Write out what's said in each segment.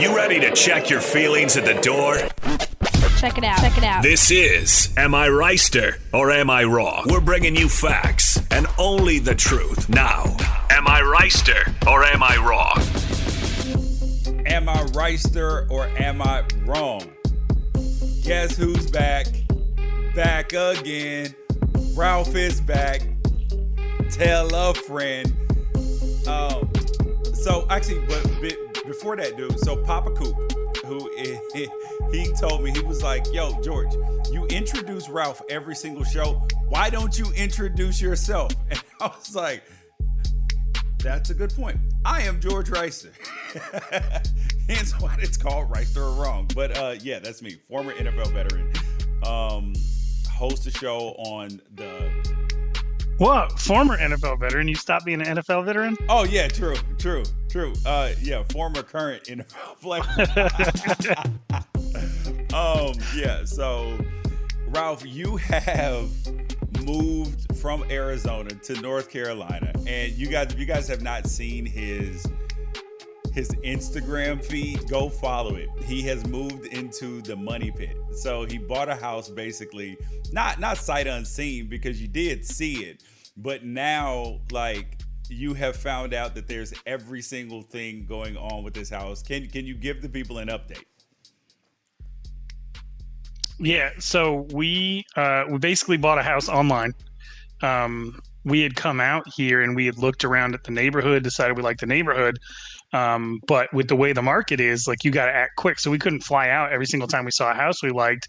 You ready to check your feelings at the door? Check it out. Check it out. This is Am I Reister or Am I Wrong? We're bringing you facts and only the truth. Now, Am I Reister or Am I Wrong? Am I Reister or am I wrong? Guess who's back? Back again. Ralph is back. Tell a friend. Um, so actually, but, but before that, dude. So Papa Coop, who he told me he was like, "Yo, George, you introduce Ralph every single show. Why don't you introduce yourself?" And I was like, "That's a good point. I am George Reister. Hence why it's called Reister or Wrong. But uh, yeah, that's me, former NFL veteran. Um, host a show on the what? Former NFL veteran. You stopped being an NFL veteran? Oh yeah, true, true, true. Uh, yeah, former current NFL player. um, yeah. So, Ralph, you have moved from Arizona to North Carolina, and you guys, you guys have not seen his his Instagram feed, go follow it. He has moved into the money pit. So he bought a house basically, not not sight unseen because you did see it, but now like you have found out that there's every single thing going on with this house. Can can you give the people an update? Yeah, so we uh, we basically bought a house online. Um, we had come out here and we had looked around at the neighborhood, decided we liked the neighborhood. Um, but with the way the market is, like you got to act quick. So we couldn't fly out every single time we saw a house we liked.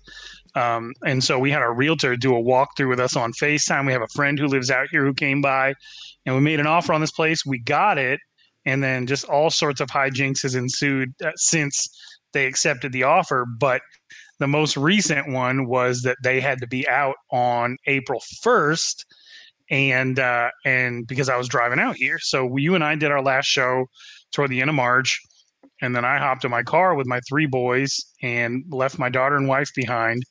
Um, and so we had our realtor do a walkthrough with us on FaceTime. We have a friend who lives out here who came by and we made an offer on this place. We got it. And then just all sorts of hijinks has ensued uh, since they accepted the offer. But the most recent one was that they had to be out on April 1st and uh, and because I was driving out here. So you and I did our last show toward the end of March, and then I hopped in my car with my three boys and left my daughter and wife behind,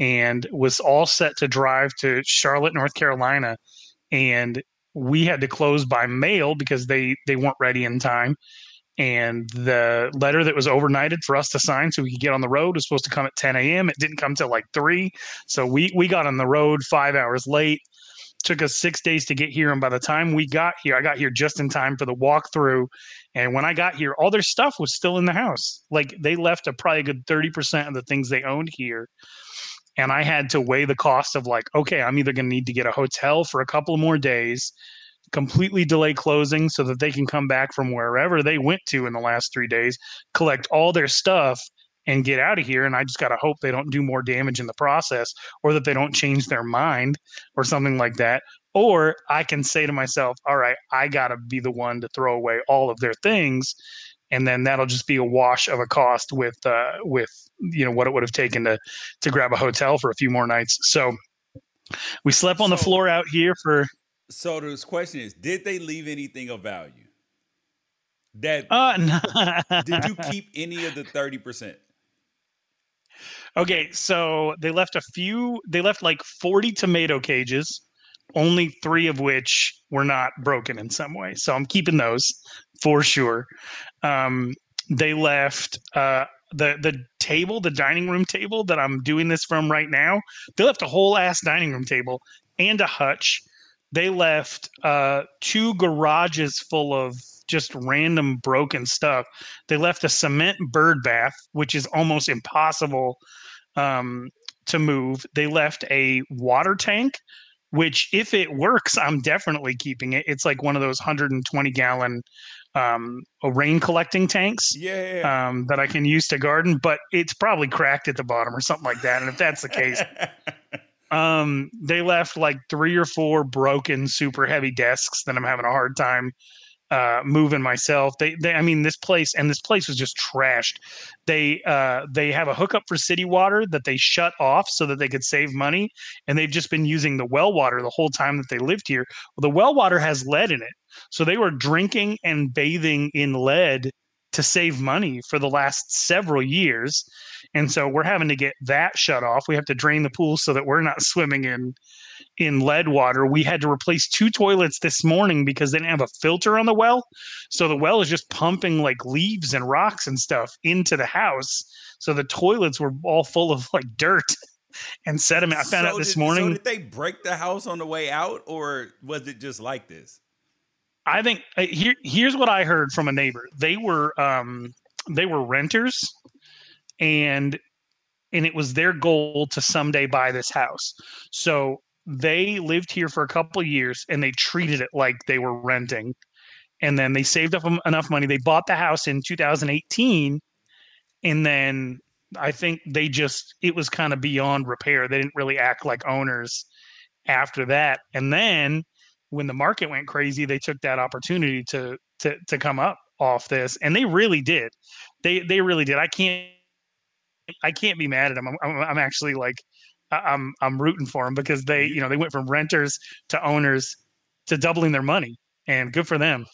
and was all set to drive to Charlotte, North Carolina, and we had to close by mail because they they weren't ready in time. and the letter that was overnighted for us to sign so we could get on the road was supposed to come at 10 a.m. It didn't come till like three, so we we got on the road five hours late. Took us six days to get here, and by the time we got here, I got here just in time for the walkthrough. And when I got here, all their stuff was still in the house. Like they left a probably a good thirty percent of the things they owned here and I had to weigh the cost of like, okay, I'm either going to need to get a hotel for a couple more days, completely delay closing so that they can come back from wherever they went to in the last three days, collect all their stuff, and get out of here. And I just got to hope they don't do more damage in the process or that they don't change their mind or something like that. Or I can say to myself, all right, I got to be the one to throw away all of their things. And then that'll just be a wash of a cost with uh, with you know what it would have taken to to grab a hotel for a few more nights. So we slept on the floor out here for so the question is, did they leave anything of value? That uh, no. did you keep any of the thirty percent? Okay, so they left a few. They left like forty tomato cages, only three of which were not broken in some way. So I'm keeping those for sure. Um, they left uh, the the table, the dining room table that I'm doing this from right now. They left a whole ass dining room table and a hutch they left uh, two garages full of just random broken stuff. They left a cement bird bath, which is almost impossible um, to move. They left a water tank, which, if it works, I'm definitely keeping it. It's like one of those 120 gallon um, rain collecting tanks yeah. um, that I can use to garden, but it's probably cracked at the bottom or something like that. And if that's the case, um, they left like three or four broken, super heavy desks that I'm having a hard time uh, moving myself. They, they, I mean, this place and this place was just trashed. They, uh, they have a hookup for city water that they shut off so that they could save money, and they've just been using the well water the whole time that they lived here. Well, the well water has lead in it, so they were drinking and bathing in lead to save money for the last several years. And so we're having to get that shut off. We have to drain the pool so that we're not swimming in in lead water. We had to replace two toilets this morning because they didn't have a filter on the well. So the well is just pumping like leaves and rocks and stuff into the house. So the toilets were all full of like dirt and sediment. I found so out this did, morning. So did they break the house on the way out or was it just like this? I think uh, here here's what I heard from a neighbor. They were um they were renters and and it was their goal to someday buy this house. So they lived here for a couple years and they treated it like they were renting. And then they saved up enough money. They bought the house in 2018 and then I think they just it was kind of beyond repair. They didn't really act like owners after that. And then when the market went crazy, they took that opportunity to to to come up off this, and they really did. They they really did. I can't I can't be mad at them. I'm I'm, I'm actually like I'm I'm rooting for them because they mm-hmm. you know they went from renters to owners to doubling their money, and good for them.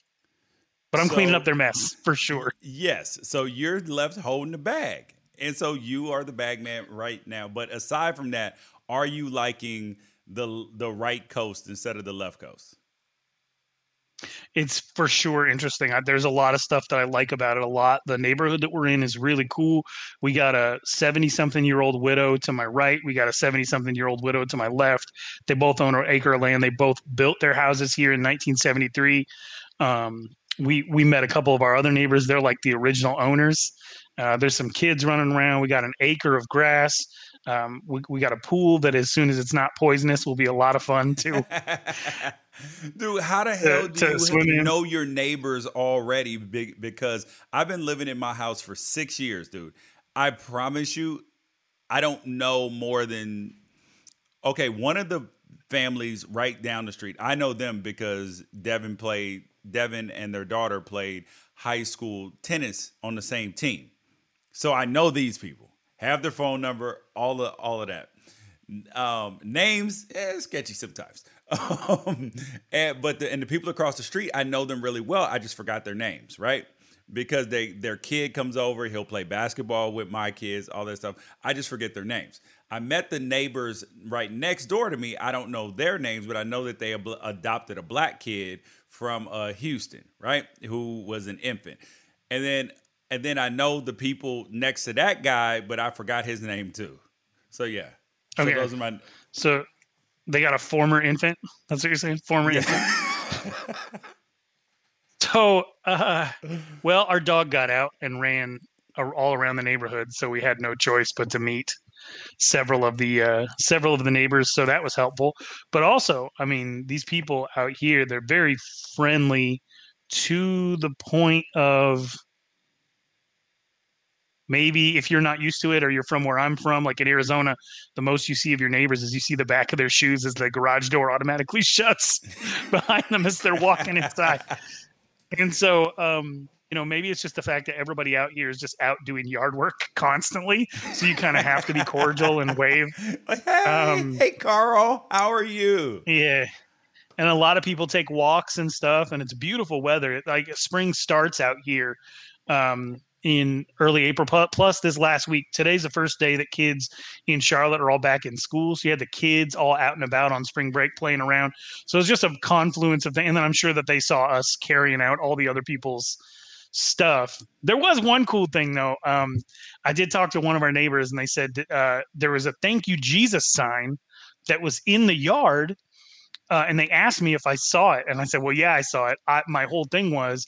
But I'm so, cleaning up their mess for sure. Yes. So you're left holding the bag. And so you are the bag man right now. But aside from that, are you liking the the right coast instead of the left coast? It's for sure interesting. There's a lot of stuff that I like about it a lot. The neighborhood that we're in is really cool. We got a 70 something year old widow to my right. We got a 70 something year old widow to my left. They both own an acre of land. They both built their houses here in 1973. Um, we we met a couple of our other neighbors. They're like the original owners. Uh, there's some kids running around. We got an acre of grass. Um, we, we got a pool that as soon as it's not poisonous will be a lot of fun too. Dude, how the hell do you know your neighbors already? Because I've been living in my house for six years, dude. I promise you, I don't know more than okay. One of the families right down the street, I know them because Devin played. Devin and their daughter played high school tennis on the same team, so I know these people have their phone number, all of all of that. Um, names, eh, sketchy sometimes. Um, and but the, and the people across the street, I know them really well. I just forgot their names, right? Because they their kid comes over, he'll play basketball with my kids, all that stuff. I just forget their names. I met the neighbors right next door to me. I don't know their names, but I know that they ab- adopted a black kid from uh, Houston, right? Who was an infant and then and then I know the people next to that guy, but I forgot his name too. So yeah. So Okay. those are my So they got a former infant. That's what you're saying? Former infant. so, uh, well, our dog got out and ran all around the neighborhood, so we had no choice but to meet several of the uh, several of the neighbors. So that was helpful. But also, I mean, these people out here, they're very friendly to the point of maybe if you're not used to it or you're from where I'm from, like in Arizona, the most you see of your neighbors is you see the back of their shoes as the garage door automatically shuts behind them as they're walking inside. And so, um, you know, maybe it's just the fact that everybody out here is just out doing yard work constantly. So you kind of have to be cordial and wave. hey, Um, hey Carl, how are you? Yeah. And a lot of people take walks and stuff, and it's beautiful weather. Like spring starts out here um, in early April. Plus, this last week, today's the first day that kids in Charlotte are all back in school. So you had the kids all out and about on spring break playing around. So it's just a confluence of things. And then I'm sure that they saw us carrying out all the other people's stuff. There was one cool thing though. Um, I did talk to one of our neighbors, and they said uh, there was a "Thank You Jesus" sign that was in the yard uh, and they asked me if I saw it, and I said, "Well, yeah, I saw it." I, my whole thing was,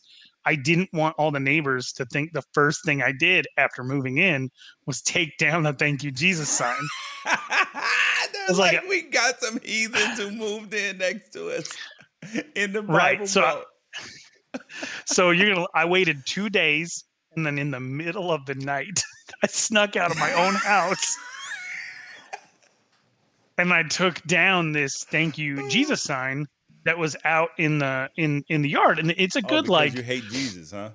I didn't want all the neighbors to think the first thing I did after moving in was take down the "Thank You Jesus" sign. They're was like, like we got some heathens who moved in next to us in the Bible Right, so-. So you're gonna. I waited two days, and then in the middle of the night, I snuck out of my own house. And I took down this "Thank You oh. Jesus" sign that was out in the in in the yard, and it's a Oh, good because like you hate Jesus, huh?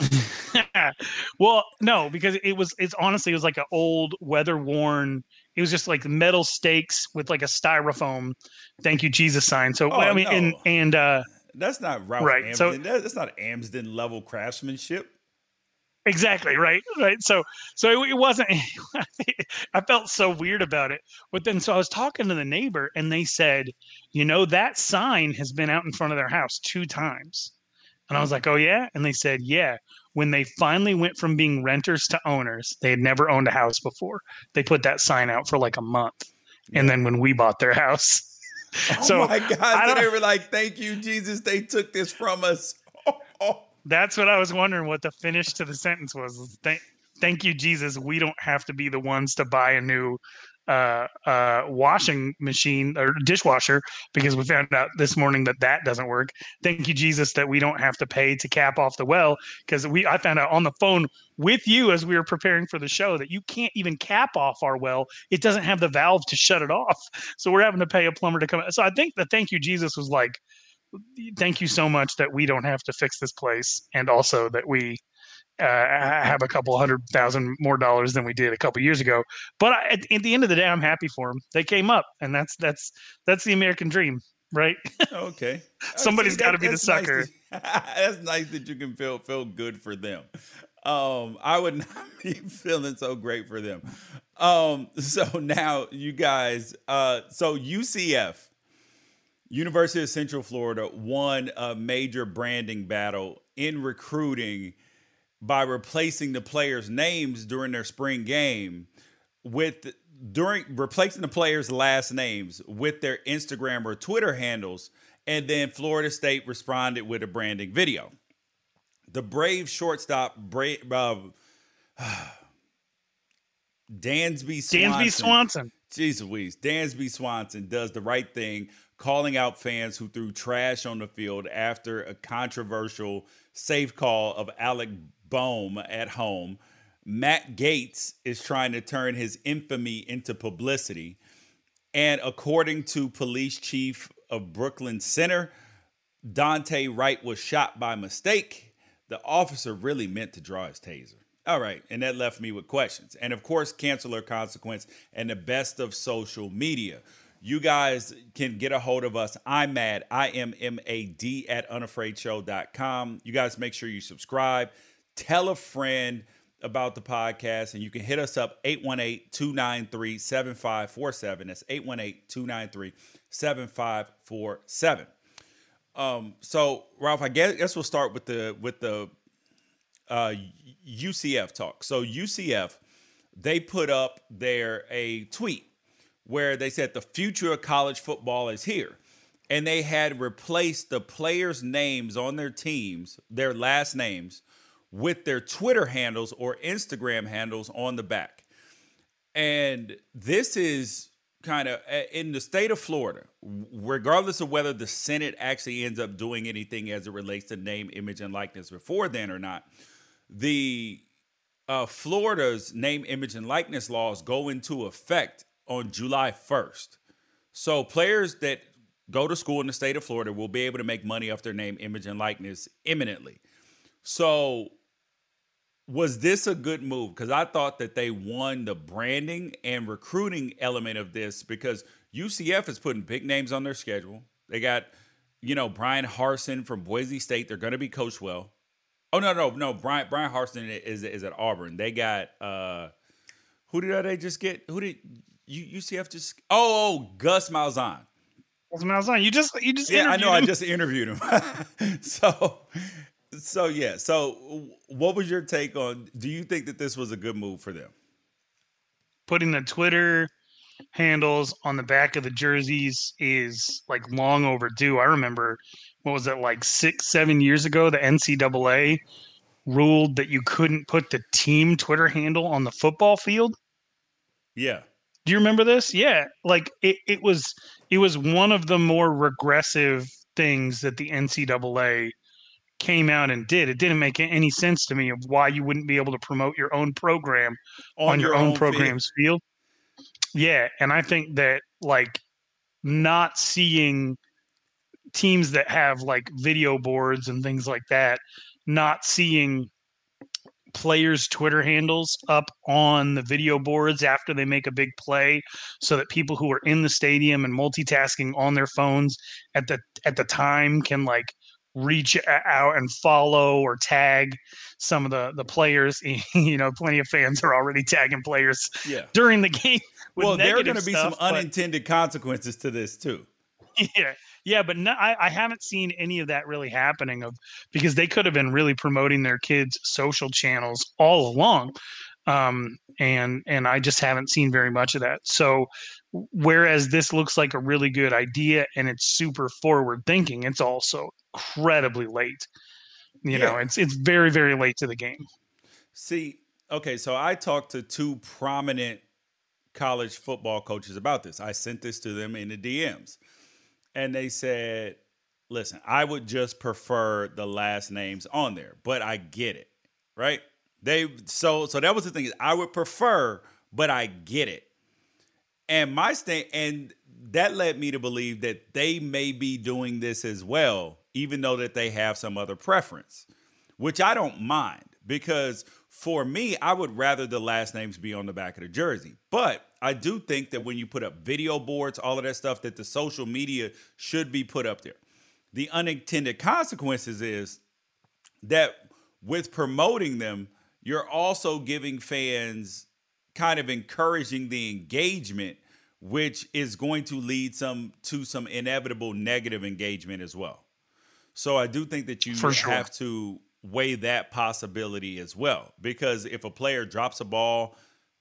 well, no, because it was it's honestly it was like an old weather worn. It was just like metal stakes with like a styrofoam "Thank you Jesus" sign. So Oh, I mean, and no. and uh, That's not Ralph Right, Amsden. so- that's not Amsden level craftsmanship. Exactly right, right. So so it, it wasn't. I felt so weird about it, but then so I was talking to the neighbor, and they said, you know, that sign has been out in front of their house two times. And I was like, oh, yeah? And they said, yeah. When they finally went from being renters to owners, they had never owned a house before. They put that sign out for like a month. And then when we bought their house, Oh So, my God. I So don't- they were like, thank you, Jesus. They took this from us. Oh, oh. That's what I was wondering what the finish to the sentence was. Thank, thank you, Jesus. We don't have to be the ones to buy a new uh, uh, washing machine or dishwasher because we found out this morning that that doesn't work. Thank you, Jesus, that we don't have to pay to cap off the well because we I found out on the phone with you as we were preparing for the show that you can't even cap off our well. It doesn't have the valve to shut it off, so we're having to pay a plumber to come. So I think the thank you, Jesus, was like thank you so much that we don't have to fix this place and also that we uh, have a couple hundred thousand more dollars than we did a couple years ago but I, at, at the end of the day i'm happy for them they came up and that's that's that's the american dream right Okay. somebody's gotta be the that's nice sucker. that's nice that you can feel feel good for them. Um, I would not be feeling so great for them. Um, so now you guys, uh, so UCF, University of Central Florida, won a major branding battle in recruiting by replacing the players' names during their spring game with during replacing the players' last names with their Instagram or Twitter handles, and then Florida State responded with a branding video. The Brave shortstop, Bra- uh, Dansby Swanson. dansby swanson Louise. Dansby Swanson does the right thing, calling out fans who threw trash on the field after a controversial safe call of Alec Bohm at home. Matt Gaetz is trying to turn his infamy into publicity. And according to police chief of Brooklyn Center, Daunte Wright was shot by mistake. The officer really meant to draw his taser. All right, and that left me with questions. And of course, canceler consequence and the best of social media. You guys can get a hold of us. I'm mad. I am M A D at unafraidshow.com. You guys make sure you subscribe. Tell a friend about the podcast, and you can hit us up 818 293 7547. That's 818 293 7547. Um, so Ralph, I guess, guess we'll start with the with the uh, UCF talk. So UCF, they put up their a tweet where they said the future of college football is here. And they had replaced the players' names on their teams, their last names, with their Twitter handles or Instagram handles on the back. And this is kind of in the state of Florida, regardless of whether the Senate actually ends up doing anything as it relates to name, image, and likeness before then or not, the uh, Florida's name, image, and likeness laws go into effect on July 1st. So players that go to school in the state of Florida will be able to make money off their name, image, and likeness imminently. So was this a good move? Because I thought that they won the branding and recruiting element of this because UCF is putting big names on their schedule. They got, you know, Bryan Harsin from Boise State. They're going to be coached well. Oh no, no, no. Brian Bryan Harsin is is at Auburn. They got uh who did they just get? Who did you UCF just? Oh, oh Gus Malzahn. Gus Malzahn. You just you just yeah. I know. Him. I just interviewed him. so so yeah. So what was your take on? Do you think that this was a good move for them? Putting the Twitter handles on the back of the jerseys is like long overdue. I remember what was it like six, seven years ago? The NCAA ruled that you couldn't put the team Twitter handle on the football field. Yeah. Do you remember this? Yeah. Like it, it was it was one of the more regressive things that the NCAA came out and did. It didn't make any sense to me of why you wouldn't be able to promote your own program on, on your, your, own, own program's field. field. Yeah, and I think that like not seeing teams that have like video boards and things like that, not seeing players' Twitter handles up on the video boards after they make a big play, so that people who are in the stadium and multitasking on their phones at the at the time can like reach out and follow or tag some of the the players. you know, plenty of fans are already tagging players yeah. during the game. well, there are going to be some unintended consequences to this too. Yeah, yeah, but no, I, I haven't seen any of that really happening. Of because they could have been really promoting their kids' social channels all along, um, and and I just haven't seen very much of that. So whereas this looks like a really good idea and it's super forward thinking, it's also incredibly late. You yeah. know, it's it's very very late to the game. See, okay, so I talked to two prominent college football coaches about this. I sent this to them in the DMs. And they said, "Listen, I would just prefer the last names on there, but I get it." Right? They so so that was the thing is I would prefer, but I get it. And my stand and that led me to believe that they may be doing this as well, even though that they have some other preference, which I don't mind because for me, I would rather the last names be on the back of the jersey. But I do think that when you put up video boards, all of that stuff, that the social media should be put up there. The unintended consequences is that with promoting them, you're also giving fans kind of encouraging the engagement which is going to lead some to some inevitable negative engagement as well. So I do think that you sure. have to weigh that possibility as well because if a player drops a ball,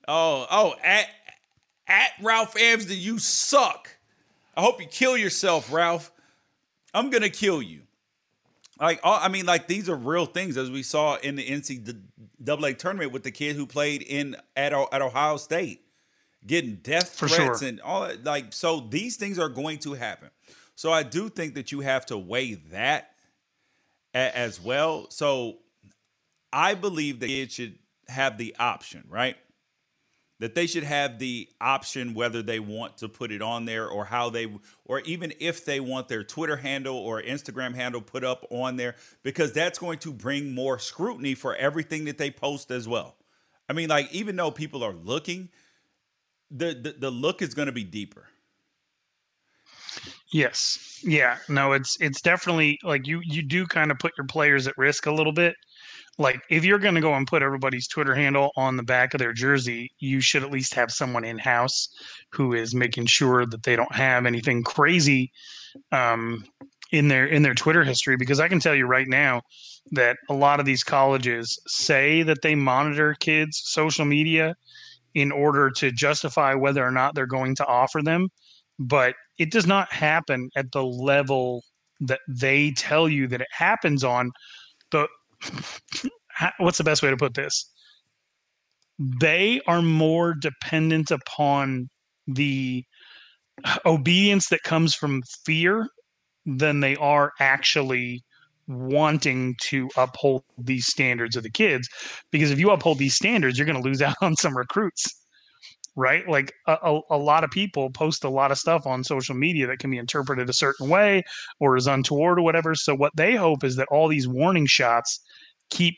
oh oh at at Ralph Amsden, you suck. I hope you kill yourself, Ralph. I'm gonna kill you. Like I mean, like these are real things as we saw in the NCAA tournament with the kid who played in at at Ohio State getting death For threats sure. and all that. Like, so these things are going to happen. So I do think that you have to weigh that a- as well. So I believe that it should have the option, right? That they should have the option whether they want to put it on there or how they, or even if they want their Twitter handle or Instagram handle put up on there, because that's going to bring more scrutiny for everything that they post as well. I mean, like, even though people are looking, the the, the look is going to be deeper. Yes. Yeah. No, it's it's definitely like you you do kind of put your players at risk a little bit. Like if you're going to go and put everybody's Twitter handle on the back of their jersey, you should at least have someone in house who is making sure that they don't have anything crazy um, in their in their Twitter history because I can tell you right now that a lot of these colleges say that they monitor kids' social media in order to justify whether or not they're going to offer them, but it does not happen at the level that they tell you that it happens on. What's the best way to put this? They are more dependent upon the obedience that comes from fear than they are actually wanting to uphold these standards of the kids. Because if you uphold these standards you're going to lose out on some recruits right? Like a, a, a, lot of people post a lot of stuff on social media that can be interpreted a certain way or is untoward or whatever. So what they hope is that all these warning shots keep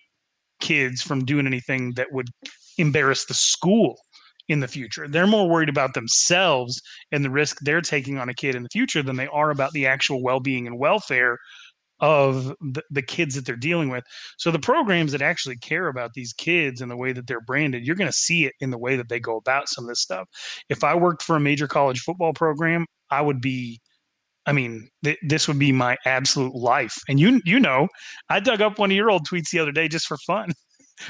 kids from doing anything that would embarrass the school in the future. They're more worried about themselves and the risk they're taking on a kid in the future than they are about the actual well-being and welfare of the, the kids that they're dealing with. So the programs that actually care about these kids and the way that they're branded, you're going to see it in the way that they go about some of this stuff. If I worked for a major college football program, I would be I mean, th- this would be my absolute life. And you you know, I dug up one of your old tweets the other day just for fun.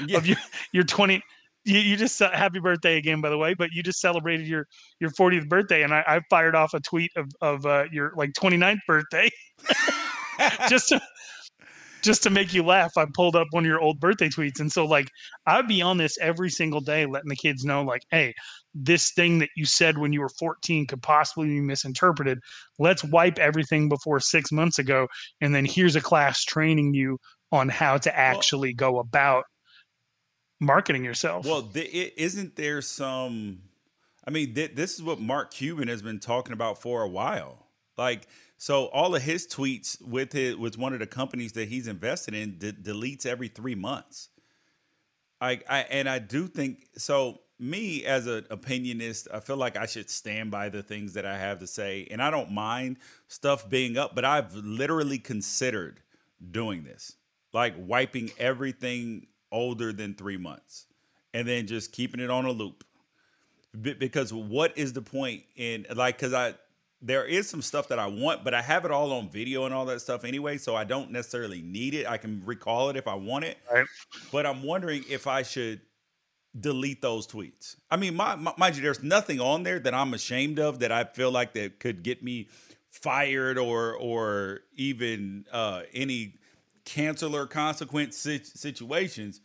Yeah. of your your 20 you, you just uh, happy birthday again, by the way. But you just celebrated your your 40th birthday, and I, I fired off a tweet of of uh, your like 29th birthday, just to just to make you laugh. I pulled up one of your old birthday tweets, and so like I'd be on this every single day, letting the kids know like, hey, this thing that you said when you were 14 could possibly be misinterpreted. Let's wipe everything before six months ago, and then here's a class training you on how to actually well, go about marketing yourself. Well, th- isn't there some? I mean, th- this is what Mark Cuban has been talking about for a while. Like, so all of his tweets with it with one of the companies that he's invested in d- deletes every three months. I, I and I do think so. Me as an opinionist, I feel like I should stand by the things that I have to say, and I don't mind stuff being up. But I've literally considered doing this, like wiping everything older than three months and then just keeping it on a loop because what is the point in like because i there is some stuff that i want but i have it all on video and all that stuff anyway so i don't necessarily need it i can recall it if i want it right. but i'm wondering if i should delete those tweets i mean my, my, mind you there's nothing on there that i'm ashamed of that i feel like that could get me fired or or even uh any canceler consequence situations.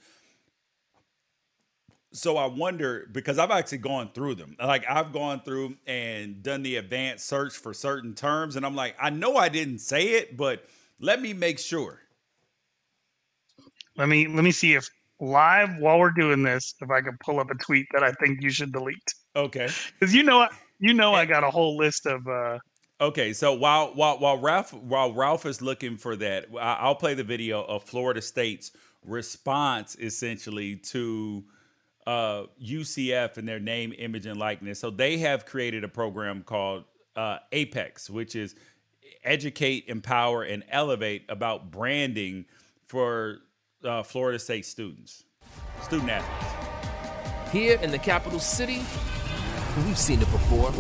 So I wonder because I've actually gone through them. Like I've gone through and done the advanced search for certain terms, and I'm like, I know I didn't say it, but let me make sure. Let me let me see if live while we're doing this, if I can pull up a tweet that I think you should delete. Okay. Because you know you know I got a whole list of uh Okay, so while while while Ralph while Ralph is looking for that, I'll play the video of Florida State's response essentially to uh, UCF and their name, image, and likeness. So they have created a program called uh, Apex, which is educate, empower, and elevate about branding for uh, Florida State students, student athletes. Here in the capital city, we've seen it before.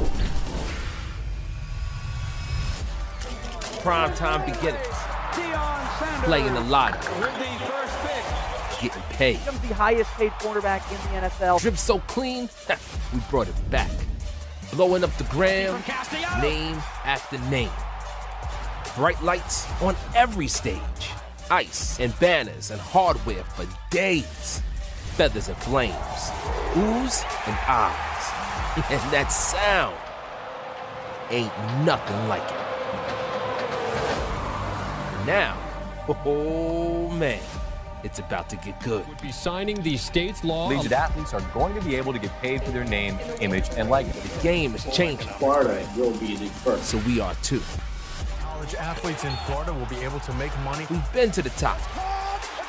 prime time beginnings. Playing the lottery. Getting paid. Becomes the highest paid cornerback in the NFL. Drip so clean, we brought it back. Blowing up the gram, name after name. Bright lights on every stage. Ice and banners and hardware for days. Feathers and flames. Oohs and ahs. And that sound ain't nothing like it now, oh man, it's about to get good. Would be signing the state's law. Collegiate athletes are going to be able to get paid for their name, image, and likeness. The game is changing. Florida will be the first. So we are too. College athletes in Florida will be able to make money. We've been to the top.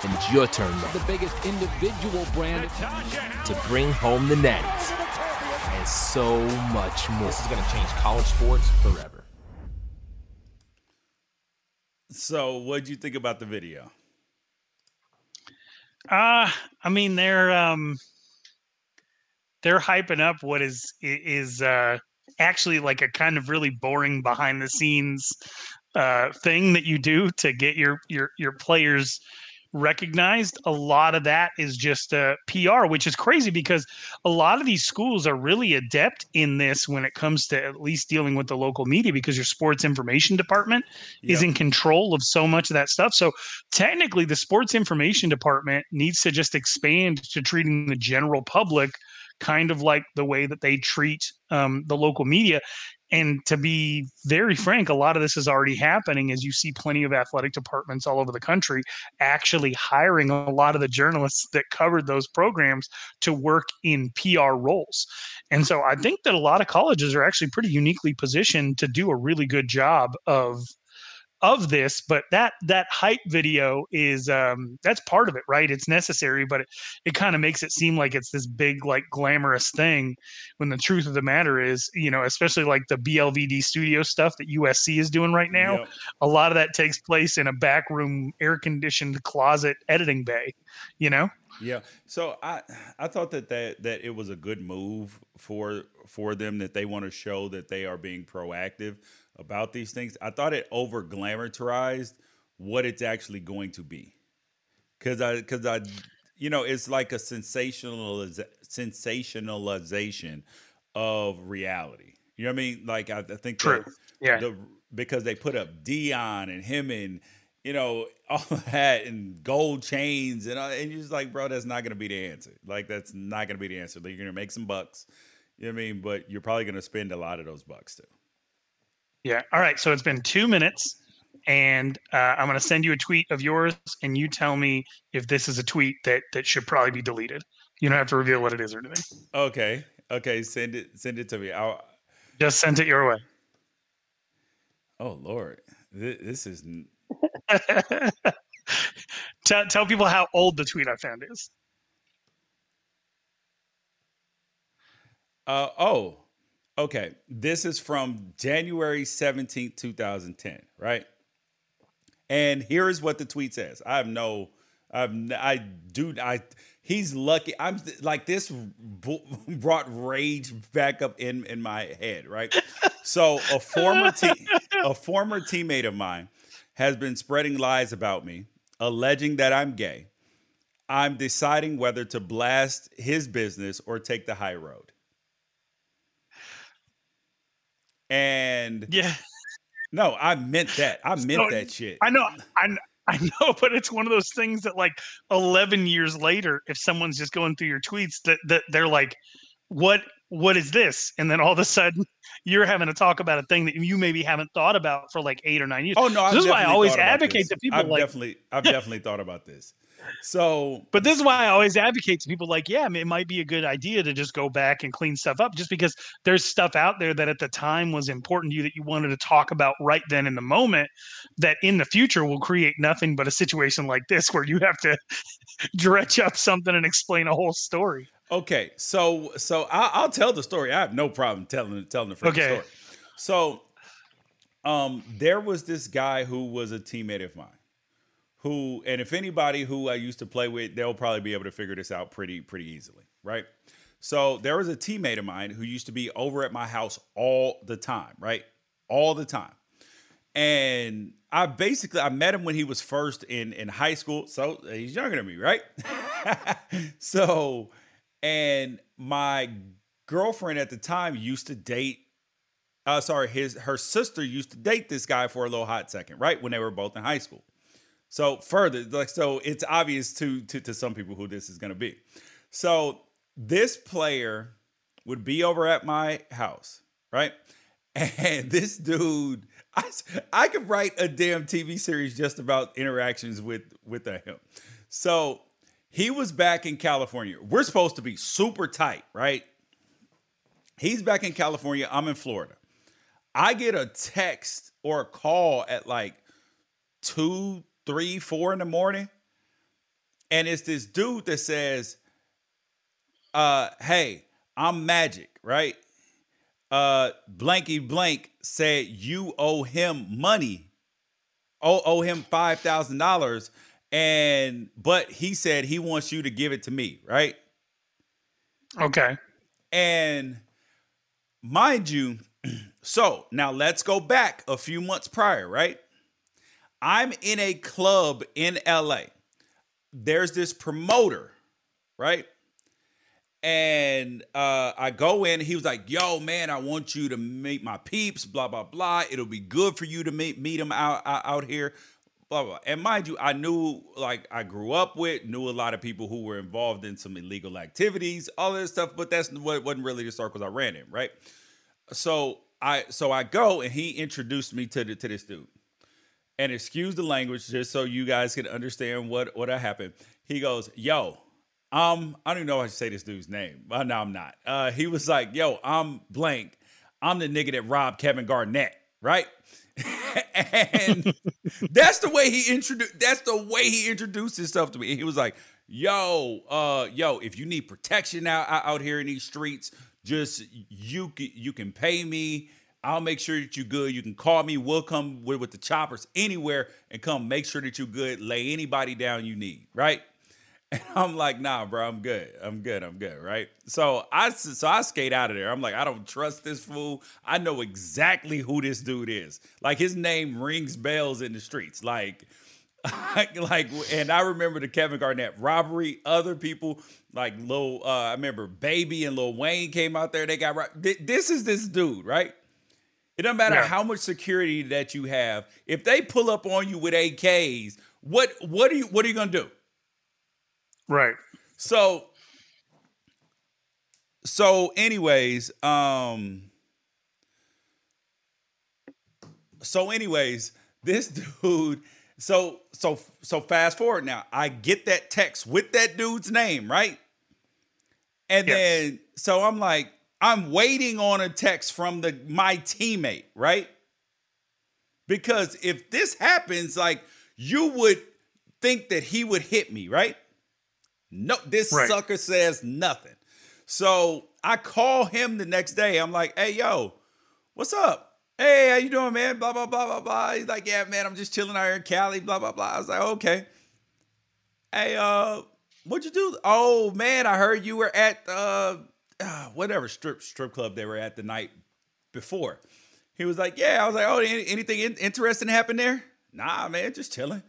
And it's your turn now. The biggest individual brand to bring home the natties. And so much more. This is going to change college sports forever. So, what do you think about the video? Uh, I mean, they're um, they're hyping up what is is uh actually like a kind of really boring behind the scenes uh, thing that you do to get your your your players recognized a lot of that is just uh, pr which is crazy because a lot of these schools are really adept in this when it comes to at least dealing with the local media because your sports information department yep. is in control of so much of that stuff so technically the sports information department needs to just expand to treating the general public kind of like the way that they treat um, the local media and to be very frank a lot of this is already happening as you see plenty of athletic departments all over the country actually hiring a lot of the journalists that covered those programs to work in pr roles. And so i think that a lot of colleges are actually pretty uniquely positioned to do a really good job of of this but that that hype video is um that's part of it right? It's necessary but it, it kind of makes it seem like it's this big like glamorous thing when the truth of the matter is you know especially like the blvd studio stuff that usc is doing right now yep. a lot of that takes place in a back room air conditioned closet editing bay you know? Yeah. So i i thought that that that it was a good move for for them that they want to show that they are being proactive about these things. I thought it over glamorized what it's actually going to be. Cause I cause I you know, it's like a sensationaliz- sensationalization of reality. You know what I mean? Like I, I think True. That yeah. The, because they put up Deion and him and you know all that and gold chains and uh, and you're just like, bro, that's not gonna be the answer. Like that's not gonna be the answer. Like, you're gonna make some bucks. You know what I mean? But you're probably gonna spend a lot of those bucks too. Yeah. All right. So it's been two minutes, and uh, I'm going to send you a tweet of yours, and you tell me if this is a tweet that that should probably be deleted. You don't have to reveal what it is or anything. Okay. Okay. Send it. Send it to me. I'll just send it your way. Oh Lord, this, this is. tell tell people how old the tweet I found is. Uh oh. Okay, this is from January 17th, 2010, right? And here is what the tweet says. I have no, I've, I do, I, he's lucky. I'm like, this brought rage back up in, in my head, right? So a former, te- a former teammate of mine has been spreading lies about me, alleging that I'm gay. I'm deciding whether to blast his business or take the high road. And yeah, no, I meant that. I meant so, that shit. I know. I I know, but it's one of those things that like 11 years later, if someone's just going through your tweets, that that they're like, what what is this? And then all of a sudden, you're having to talk about a thing that you maybe haven't thought about for like eight or nine years. Oh no, this is why I always advocate to people. I've like, definitely, I've definitely thought about this. So, but this is why I always advocate to people like, yeah, it might be a good idea to just go back and clean stuff up, just because there's stuff out there that at the time was important to you that you wanted to talk about right then in the moment, that in the future will create nothing but a situation like this where you have to dredge up something and explain a whole story. Okay, so so I'll, I'll tell the story. I have no problem telling telling the okay. story. So, um, there was this guy who was a teammate of mine who, and if anybody who I used to play with, they'll probably be able to figure this out pretty pretty easily, right? So there was a teammate of mine who used to be over at my house all the time, right? All the time. And I basically I met him when he was first in in high school. So he's younger than me, right? so and my girlfriend at the time used to date uh sorry, his her sister used to date this guy for a little hot second, right? When they were both in high school. So further, like so, it's obvious to to, to some people who this is to be. So this player would be over at my house, right? And this dude, I, I could write a damn TV series just about interactions with with him. So he was back in California. We're supposed to be super tight, right? He's back in California. I'm in Florida. I get a text or a call at like two, three, four in the morning. And it's this dude that says, uh, hey, I'm magic, right? Uh blanky blank said you owe him money. Owe, owe him five thousand dollars. And but he said he wants you to give it to me, right? Okay. And mind you, so now let's go back a few months prior, right? I'm in a club in LA. There's this promoter, right? And uh, I go in. He was like, "Yo, man, I want you to meet my peeps. Blah blah blah. It'll be good for you to meet meet them out out, here." Blah, blah. And mind you, I knew like I grew up with, knew a lot of people who were involved in some illegal activities, all this stuff, but that's what wasn't really the circles I ran in, right? So I so I go and he introduced me to the, to this dude. And excuse the language, just so you guys can understand what what happened. He goes, "Yo, um, I don't even know how to say this dude's name. Uh, no, I'm not. Uh, he was like, "Yo, I'm blank. I'm the nigga that robbed Kevin Garnett, right?" and that's the way he introduced. That's the way he introduced himself to me. He was like, "Yo, uh, yo, if you need protection out out here in these streets, just you you can pay me. I'll make sure that you're good. You can call me. We'll come with, with the choppers anywhere and come make sure that you're good. Lay anybody down you need, right? And I'm like, nah, bro, I'm good. I'm good. I'm good. Right. So I so I skate out of there. I'm like, I don't trust this fool. I know exactly who this dude is. Like his name rings bells in the streets. Like, like, and I remember the Kevin Garnett robbery. Other people like Lil, uh, I remember Baby and Lil Wayne came out there. They got this is this dude, right? It doesn't matter yeah. how much security that you have. If they pull up on you with AKs, what what are you what are you gonna do? Right. So so anyways, um so anyways, this dude so so so fast forward now. I get that text with that dude's name, right? And yes. then so I'm like I'm waiting on a text from the my teammate, right? Because if this happens like you would think that he would hit me, right? No, this right. sucker says nothing. So I call him the next day. I'm like, hey, yo, what's up? Hey, how you doing, man? Blah, blah, blah, blah, blah. He's like, yeah, man, I'm just chilling out here in Cali, blah, blah, blah. I was like, okay. Hey, uh, what'd you do? Oh, man, I heard you were at uh, uh whatever strip strip club they were at the night before. He was like, yeah. I was like, oh, anything interesting happened there? Nah, man, just chilling.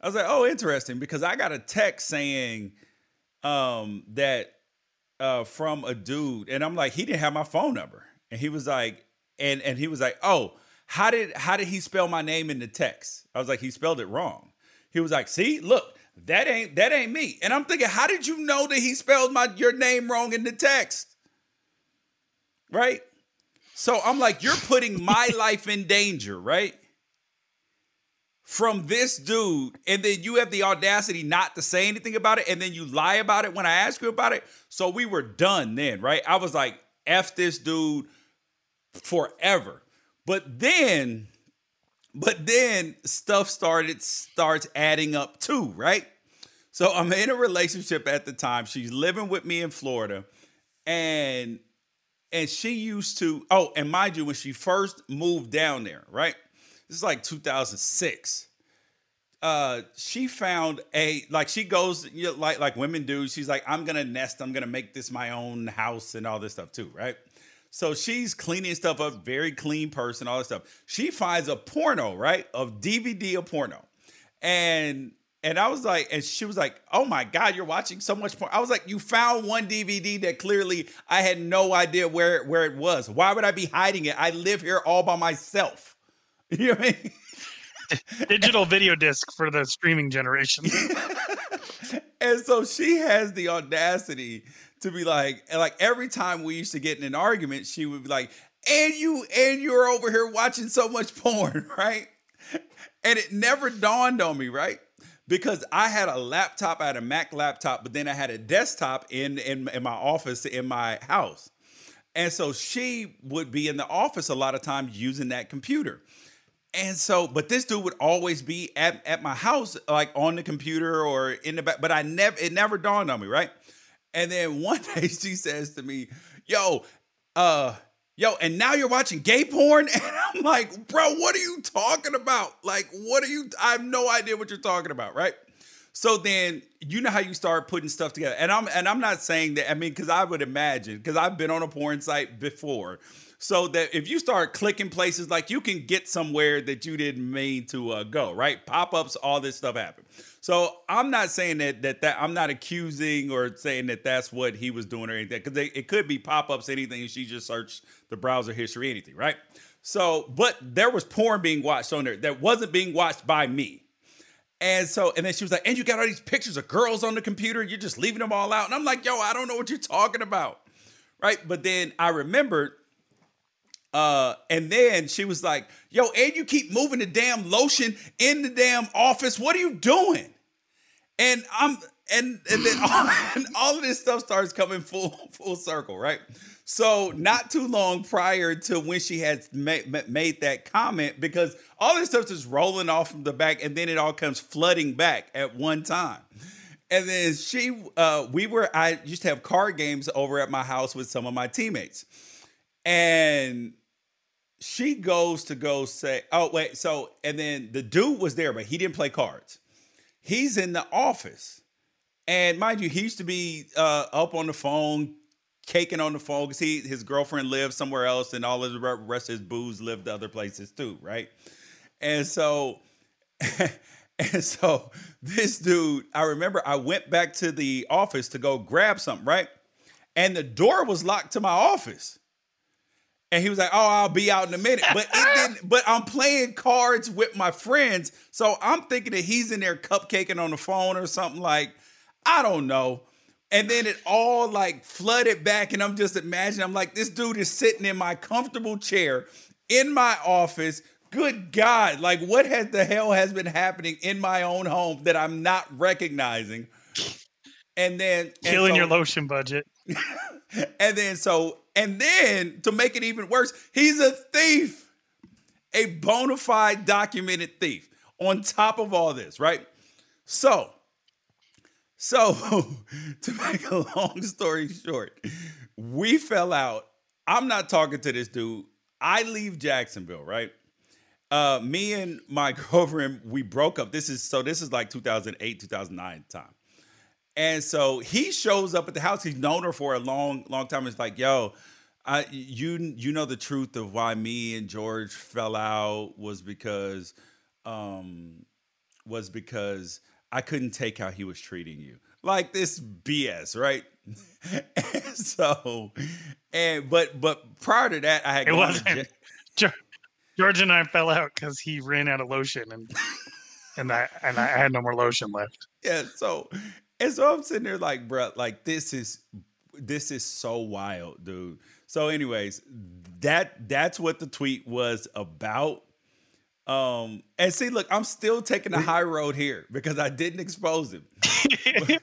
I was like, oh, interesting, because I got a text saying um, that uh, from a dude, and I'm like, he didn't have my phone number, and he was like, and and he was like, oh, how did how did he spell my name in the text? I was like, he spelled it wrong. He was like, see, look, that ain't that ain't me. And I'm thinking, how did you know that he spelled my your name wrong in the text? Right? So I'm like, you're putting my life in danger, right? from this dude, and then you have the audacity not to say anything about it, and then you lie about it when I ask you about it. So we were done then, right? I was like, F this dude forever. But then, but then stuff started starts adding up too, right? So I'm in a relationship at the time. She's living with me in Florida, and and she used to. Oh, and mind you, when she first moved down there, right? this is like 2006 uh she found a like she goes you know, like like women do she's like i'm gonna nest i'm gonna make this my own house and all this stuff too right so she's cleaning stuff up very clean person all this stuff she finds a porno right of dvd of porno and and I was like, and she was like, "Oh my god, you're watching so much porn." I was like, "You found one DVD that clearly I had no idea where where it was. Why would I be hiding it? I live here all by myself." You know what I mean? Digital video disc for the streaming generation. and so she has the audacity to be like, like every time we used to get in an argument, she would be like, and you and you're over here watching so much porn, right? And it never dawned on me, right? Because I had a laptop, I had a Mac laptop, but then I had a desktop in in, in my office in my house. And so she would be in the office a lot of times using that computer. And so, but this dude would always be at, at my house, like on the computer or in the back. But I never, it never dawned on me, right? And then one day she says to me, "Yo, uh, yo, and now you're watching gay porn?" And I'm like, "Bro, what are you talking about? Like, what are you? I have no idea what you're talking about, right?" So then you know how you start putting stuff together, and I'm and I'm not saying that. I mean, because I would imagine because I've been on a porn site before. so that if you start clicking places, like you can get somewhere that you didn't mean to uh, go, right? Pop ups, all this stuff happen. So I'm not saying that that that I'm not accusing or saying that that's what he was doing or anything because it could be pop ups, anything. She just searched the browser history, anything, right? So, but there was porn being watched on there that wasn't being watched by me. And so, and then she was like, and you got all these pictures of girls on the computer, you're just leaving them all out. And I'm like, yo, I don't know what you're talking about. Right. But then I remembered, uh, and then she was like, yo, and you keep moving the damn lotion in the damn office. What are you doing? And I'm and and then all, and all of this stuff starts coming full full circle, right? So not too long prior to when she had made, made that comment, because all this stuff is rolling off from the back, and then it all comes flooding back at one time. And then she, uh, we were, I used to have card games over at my house with some of my teammates, and she goes to go say, oh wait, so and then the dude was there, but he didn't play cards. He's in the office. And mind you, he used to be uh, up on the phone caking on the phone because he his girlfriend lives somewhere else and all the rest of his booze lived other places too, right? And so and so this dude, I remember I went back to the office to go grab something, right? And the door was locked to my office. And he was like, "Oh, I'll be out in a minute." But it didn't. But I'm playing cards with my friends, so I'm thinking that he's in there cupcaking on the phone or something like, I don't know. And then it all like flooded back, and I'm just imagining, I'm like, this dude is sitting in my comfortable chair in my office. Good God, like what has the hell has been happening in my own home that I'm not recognizing? And then killing and so, your lotion budget. and then so, and then to make it even worse, he's a thief, a bona fide documented thief. On top of all this, right? So so, to make a long story short, we fell out. I'm not talking to this dude. I leave Jacksonville, right? Uh, me and my girlfriend, we broke up. This is so this is like 2008, 2009 time. And so he shows up at the house. He's known her for a long, long time. It's like, yo, I you you know the truth of why me and George fell out was because um was because I couldn't take how he was treating you. Like this BS, right? and so, and but but prior to that, I had it wasn't. George and I fell out because he ran out of lotion and and I and I had no more lotion left. Yeah. So and so I'm sitting there like, bro, like this is this is so wild, dude. So, anyways, that that's what the tweet was about. Um, and see, look, I'm still taking the high road here because I didn't expose him. but,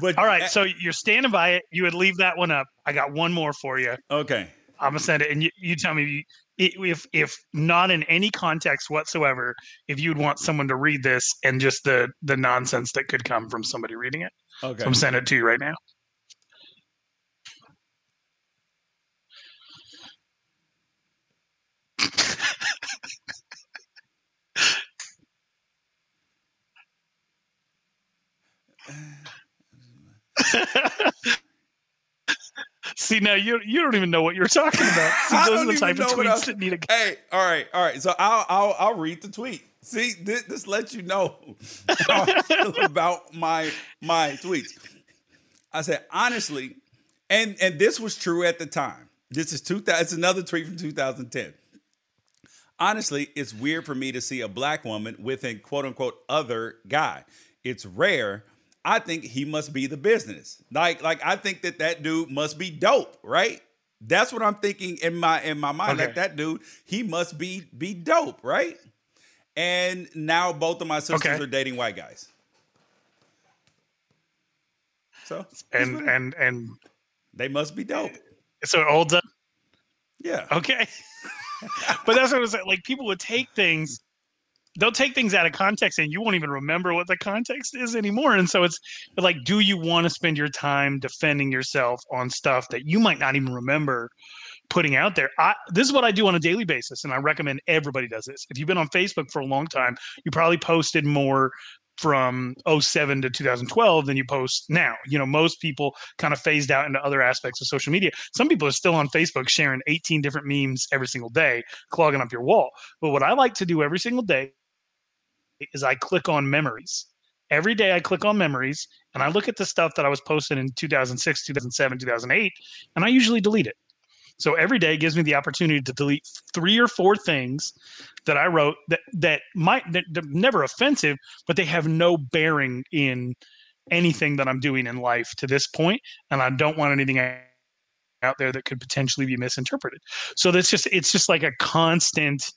but, all right, so you're standing by it. You would leave that one up. I got one more for you. Okay, I'm gonna send it, and you, you tell me if if not in any context whatsoever, if you'd want someone to read this and just the the nonsense that could come from somebody reading it. Okay, so I'm sending it to you right now. See now you you don't even know what you're talking about. See, those are the type of tweets that need a. Hey, all right, all right. So I'll I'll I'll read the tweet. See, this, this lets you know how I feel about my my tweets. I said honestly, and and this was true at the time. This is two thousand. It's another tweet from 2010. Honestly, it's weird for me to see a black woman with a quote unquote other guy. It's rare, I think he must be the business. Like, like I think that that dude must be dope, right? That's what I'm thinking in my in my mind. Okay. Like that dude, he must be be dope, right? And now both of my sisters okay. are dating white guys. So and and and they must be dope. So it holds up. Yeah. Okay. but that's what I was saying. Like people would take things they'll take things out of context and you won't even remember what the context is anymore. And so it's like, do you want to spend your time defending yourself on stuff that you might not even remember putting out there? I, this is what I do on a daily basis, and I recommend everybody does this. If you've been on Facebook for a long time, you probably posted more from 07 to 2012 than you post now. You know, most people kind of phased out into other aspects of social media. Some people are still on Facebook sharing 18 different memes every single day, clogging up your wall. But what I like to do every single day is I click on memories. Every day I click on memories and I look at the stuff that I was posting in 2006, 2007, 2008, and I usually delete it. So every day gives me the opportunity to delete three or four things that I wrote that that might that never offensive, but they have no bearing in anything that I'm doing in life to this point, and I don't want anything out there that could potentially be misinterpreted. So that's just it's just like a constant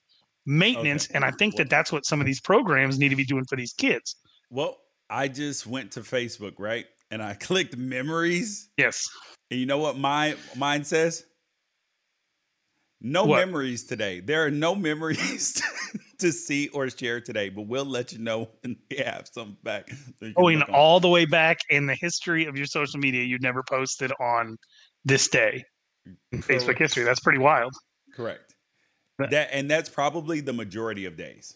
maintenance, okay. and I think that that's what some of these programs need to be doing for these kids. Well, I just went to Facebook, right? And I clicked memories. Yes. And you know what my mine says? No what? memories today. There are no memories to see or share today, but we'll let you know when we have some back. So Going all the way back in the history of your social media, you've never posted on this day in Facebook history. That's pretty wild. Correct. That and that's probably the majority of days.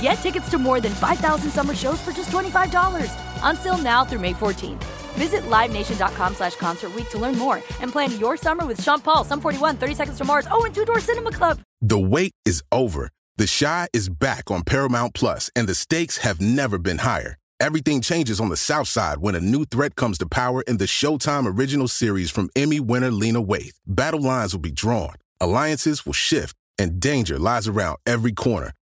Get tickets to more than 5,000 summer shows for just $25. Until now through May 14th. Visit LiveNation.com slash Concert Week to learn more and plan your summer with Sean Paul, Sum 41, 30 Seconds to Mars, oh, and Two Door Cinema Club. The wait is over. The Chi is back on Paramount Plus, and the stakes have never been higher. Everything changes on the South Side when a new threat comes to power in the Showtime original series from Emmy winner Lena Waithe. Battle lines will be drawn, alliances will shift, and danger lies around every corner,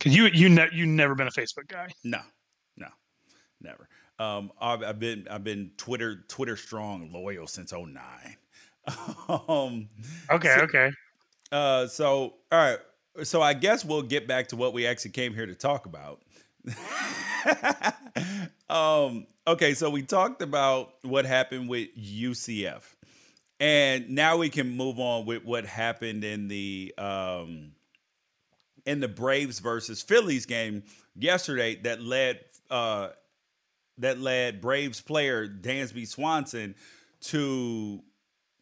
Because you you ne- you never been a Facebook guy. No, no, never. Um, I've, I've been I've been Twitter Twitter strong loyal since 09. um, okay, so, okay. Uh, so all right, so I guess we'll get back to what we actually came here to talk about. um, okay, so we talked about what happened with UCF, and now we can move on with what happened in the um in the Braves versus Phillies game yesterday that led uh, that led Braves player Dansby Swanson to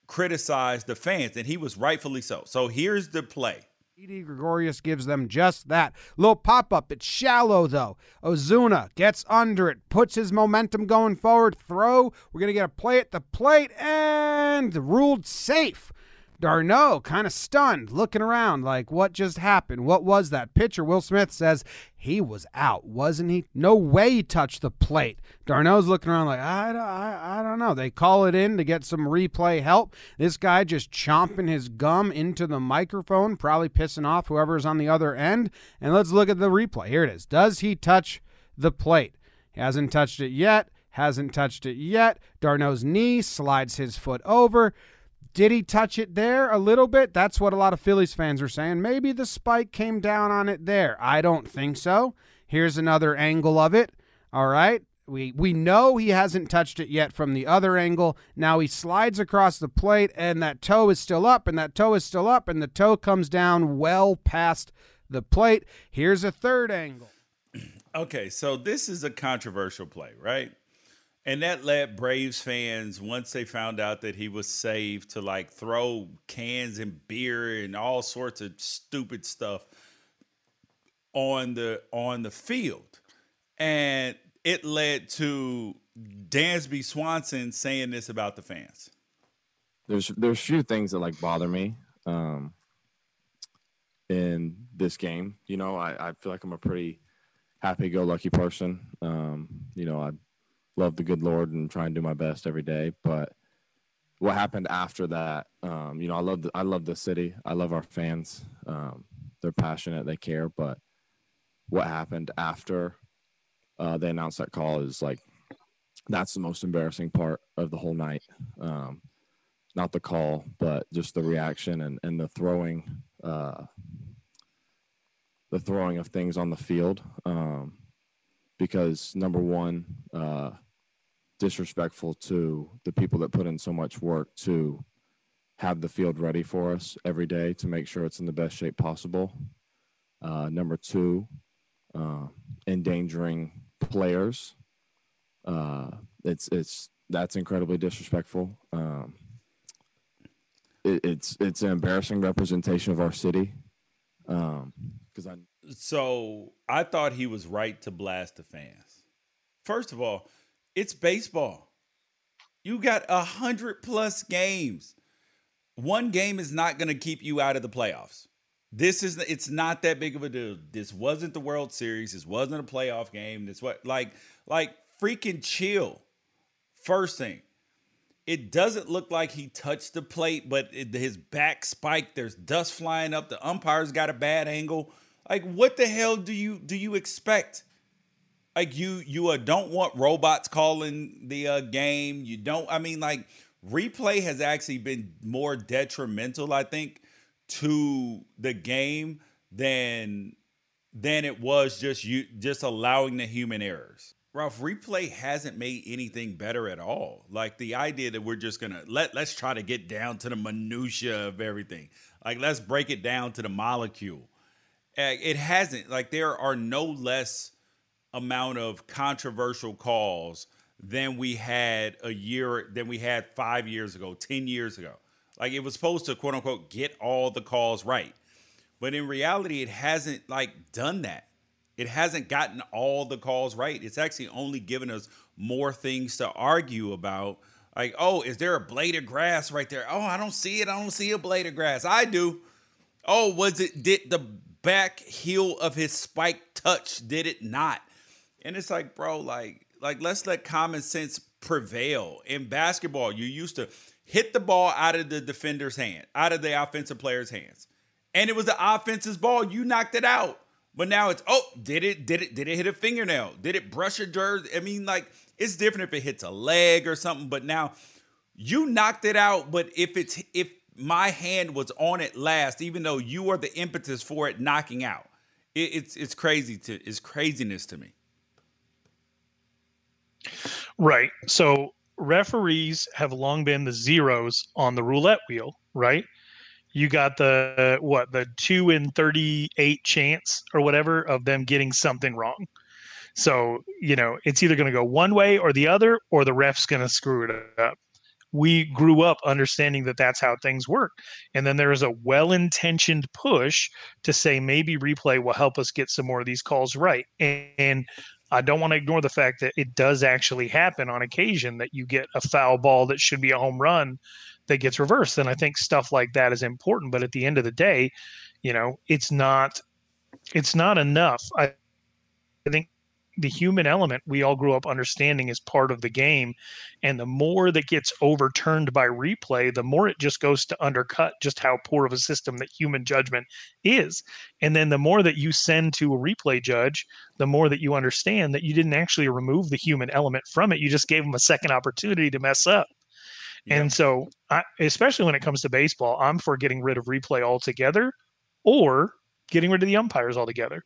criticize the fans, and he was rightfully so. So here's the play. Didi Gregorius gives them just that. Little pop up. It's shallow, though. Ozuna gets under it, puts his momentum going forward. Throw. We're going to get a play at the plate and ruled safe. D'Arnaud kind of stunned, looking around like, what just happened? What was that? Pitcher Will Smith says he was out, wasn't he? No way he touched the plate. D'Arnaud's looking around like, I, I, I don't know. They call it in to get some replay help. This guy just chomping his gum into the microphone, probably pissing off whoever's on the other end. And let's look at the replay. Here it is. Does he touch the plate? He hasn't touched it yet. Hasn't touched it yet. D'Arnaud's knee slides his foot over. Did he touch it there a little bit? That's what a lot of Phillies fans are saying. Maybe the spike came down on it there. I don't think so. Here's another angle of it. All right. We we know he hasn't touched it yet from the other angle. Now he slides across the plate and that toe is still up and that toe is still up and the toe comes down well past the plate. Here's a third angle. Okay, so this is a controversial play, right? And that led Braves fans, once they found out that he was saved, to like throw cans and beer and all sorts of stupid stuff on the on the field. And it led to Dansby Swanson saying this about the fans. There's there's few things that like bother me um, in this game. You know, I, I feel like I'm a pretty happy-go-lucky person. Um, you know, I love the good Lord and try and do my best every day. But what happened after that, um, you know, I love the, I love the city. I love our fans. Um, they're passionate. They care. But what happened after uh, they announced that call is like that's the most embarrassing part of the whole night. Um, not the call, but just the reaction and, and the throwing, uh, the throwing of things on the field. Um, because number one, uh, disrespectful to the people that put in so much work to have the field ready for us every day to make sure it's in the best shape possible. Uh, number two, uh, endangering players. Uh, it's it's that's incredibly disrespectful. Um, it, it's it's an embarrassing representation of our city. Because um, I so I thought he was right to blast the fans. First of all, it's baseball. You got a hundred plus games. One game is not going to keep you out of the playoffs. This is it's not that big of a deal. This wasn't the World Series. This wasn't a playoff game. This what like like freaking chill. First thing, it doesn't look like he touched the plate, but it, his back spiked. There's dust flying up. The umpire's got a bad angle. Like what the hell do you do you expect? Like you you uh, don't want robots calling the uh, game. You don't. I mean, like replay has actually been more detrimental, I think, to the game than than it was just you just allowing the human errors. Ralph, replay hasn't made anything better at all. Like the idea that we're just gonna let let's try to get down to the minutia of everything. Like let's break it down to the molecule. Uh, it hasn't. Like there are no less amount of controversial calls than we had a year than we had five years ago, ten years ago. Like it was supposed to quote unquote get all the calls right. But in reality, it hasn't like done that. It hasn't gotten all the calls right. It's actually only given us more things to argue about. Like, oh, is there a blade of grass right there? Oh, I don't see it. I don't see a blade of grass. I do. Oh, was it did the back heel of his spike touch? Did it not? And it's like, bro, like, like let's let common sense prevail. In basketball, you used to hit the ball out of the defender's hand, out of the offensive player's hands. And it was the offense's ball. You knocked it out. But now it's oh, did it did it did it hit a fingernail? Did it brush a jersey? I mean, like it's different if it hits a leg or something. But now you knocked it out. But if it's if my hand was on it last, even though you are the impetus for it knocking out, it, it's it's crazy to it's craziness to me. Right. So referees have long been the zeros on the roulette wheel, right? You got the what the two in thirty eight chance or whatever of them getting something wrong. So you know it's either going to go one way or the other, or the ref's going to screw it up. We grew up understanding that that's how things work, and then there is a well intentioned push to say maybe replay will help us get some more of these calls right. And, and I don't want to ignore the fact that it does actually happen on occasion that you get a foul ball that should be a home run that gets reversed. And I think stuff like that is important. But at the end of the day, you know, it's not it's not enough. I, I think the human element we all grew up understanding is part of the game. And the more that gets overturned by replay the more it just goes to undercut just how poor of a system that human judgment is. And then the more that you send to a replay judge the more that you understand that you didn't actually remove the human element from it. You just gave them a second opportunity to mess up. And so I, especially when it comes to baseball i'm for getting rid of replay altogether or getting rid of the umpires altogether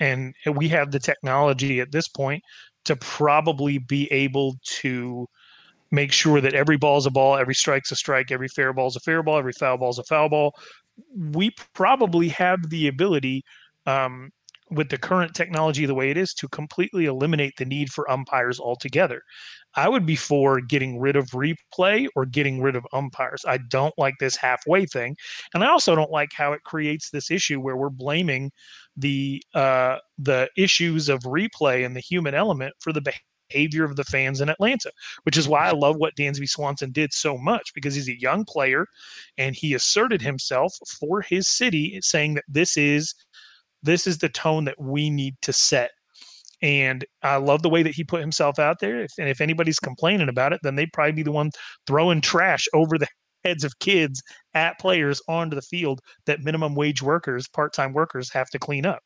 and we have the technology at this point to probably be able to make sure that every ball is a ball, every strike's a strike, every fair ball is a fair ball, every foul ball is a foul ball. We probably have the ability, um, with the current technology the way it is, to completely eliminate the need for umpires altogether. I would be for getting rid of replay or getting rid of umpires. I don't like this halfway thing. And I also don't like how it creates this issue where we're blaming the uh, the issues of replay and the human element for the behavior of the fans in Atlanta, which is why I love what Dansby Swanson did so much because he's a young player and he asserted himself for his city, saying that this is this is the tone that we need to set. And I love the way that he put himself out there. If, and if anybody's complaining about it, then they'd probably be the one throwing trash over the heads of kids at players onto the field that minimum wage workers, part time workers have to clean up.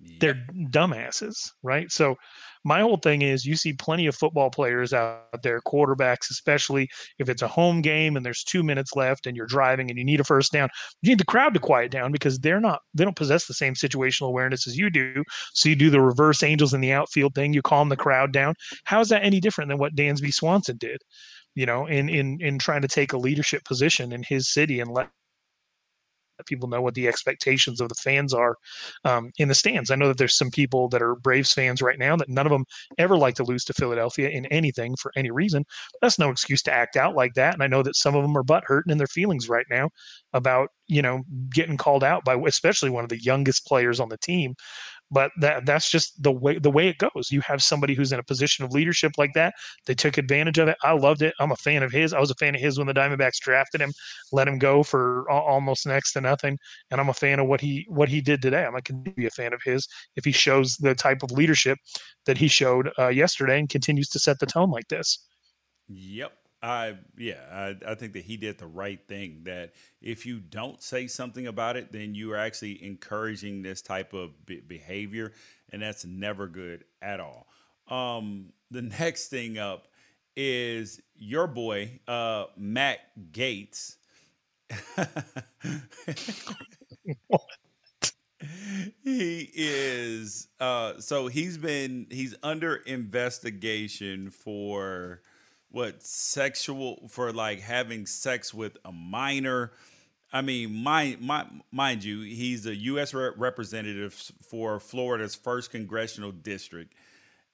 Yep. They're dumbasses, right? So, my whole thing is you see plenty of football players out there, quarterbacks, especially if it's a home game and there's two minutes left and you're driving and you need a first down. You need the crowd to quiet down because they're not, they don't possess the same situational awareness as you do. So, you do the reverse angels in the outfield thing, you calm the crowd down. How is that any different than what Dansby Swanson did? you know, in in in trying to take a leadership position in his city and let people know what the expectations of the fans are um, in the stands. I know that there's some people that are Braves fans right now that none of them ever like to lose to Philadelphia in anything for any reason. That's no excuse to act out like that. And I know that some of them are butt hurting in their feelings right now about you know getting called out by especially one of the youngest players on the team but that that's just the way the way it goes. You have somebody who's in a position of leadership like that they took advantage of it. I loved it. I'm a fan of his. I was a fan of his when the diamondbacks drafted him let him go for almost next to nothing and i'm a fan of what he what he did today. I'm going to be a fan of his if he shows the type of leadership that he showed uh, yesterday and continues to set the tone like this? Yep I yeah, I, I think that he did the right thing. That if you don't say something about it, then you are actually encouraging this type of be- behavior, and that's never good at all. Um, the next thing up is your boy uh, Matt Gaetz. he is uh so he's been he's under investigation for what sexual for like having sex with a minor. I mean, mind, mind, mind you, he's a U.S. representative for Florida's first congressional district,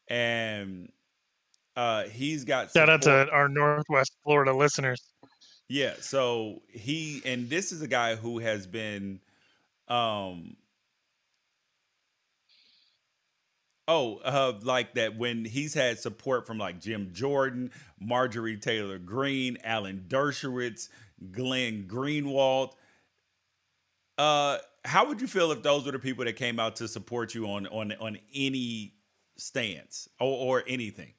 and uh, he's got shout out to our Northwest Florida listeners. Yeah, so he and this is a guy who has been um, Oh, uh, like that when he's had support from like Jim Jordan, Marjorie Taylor Greene, Alan Dershowitz, Glenn Greenwald. Uh, how would you feel if those were the people that came out to support you on on on any stance or, or anything?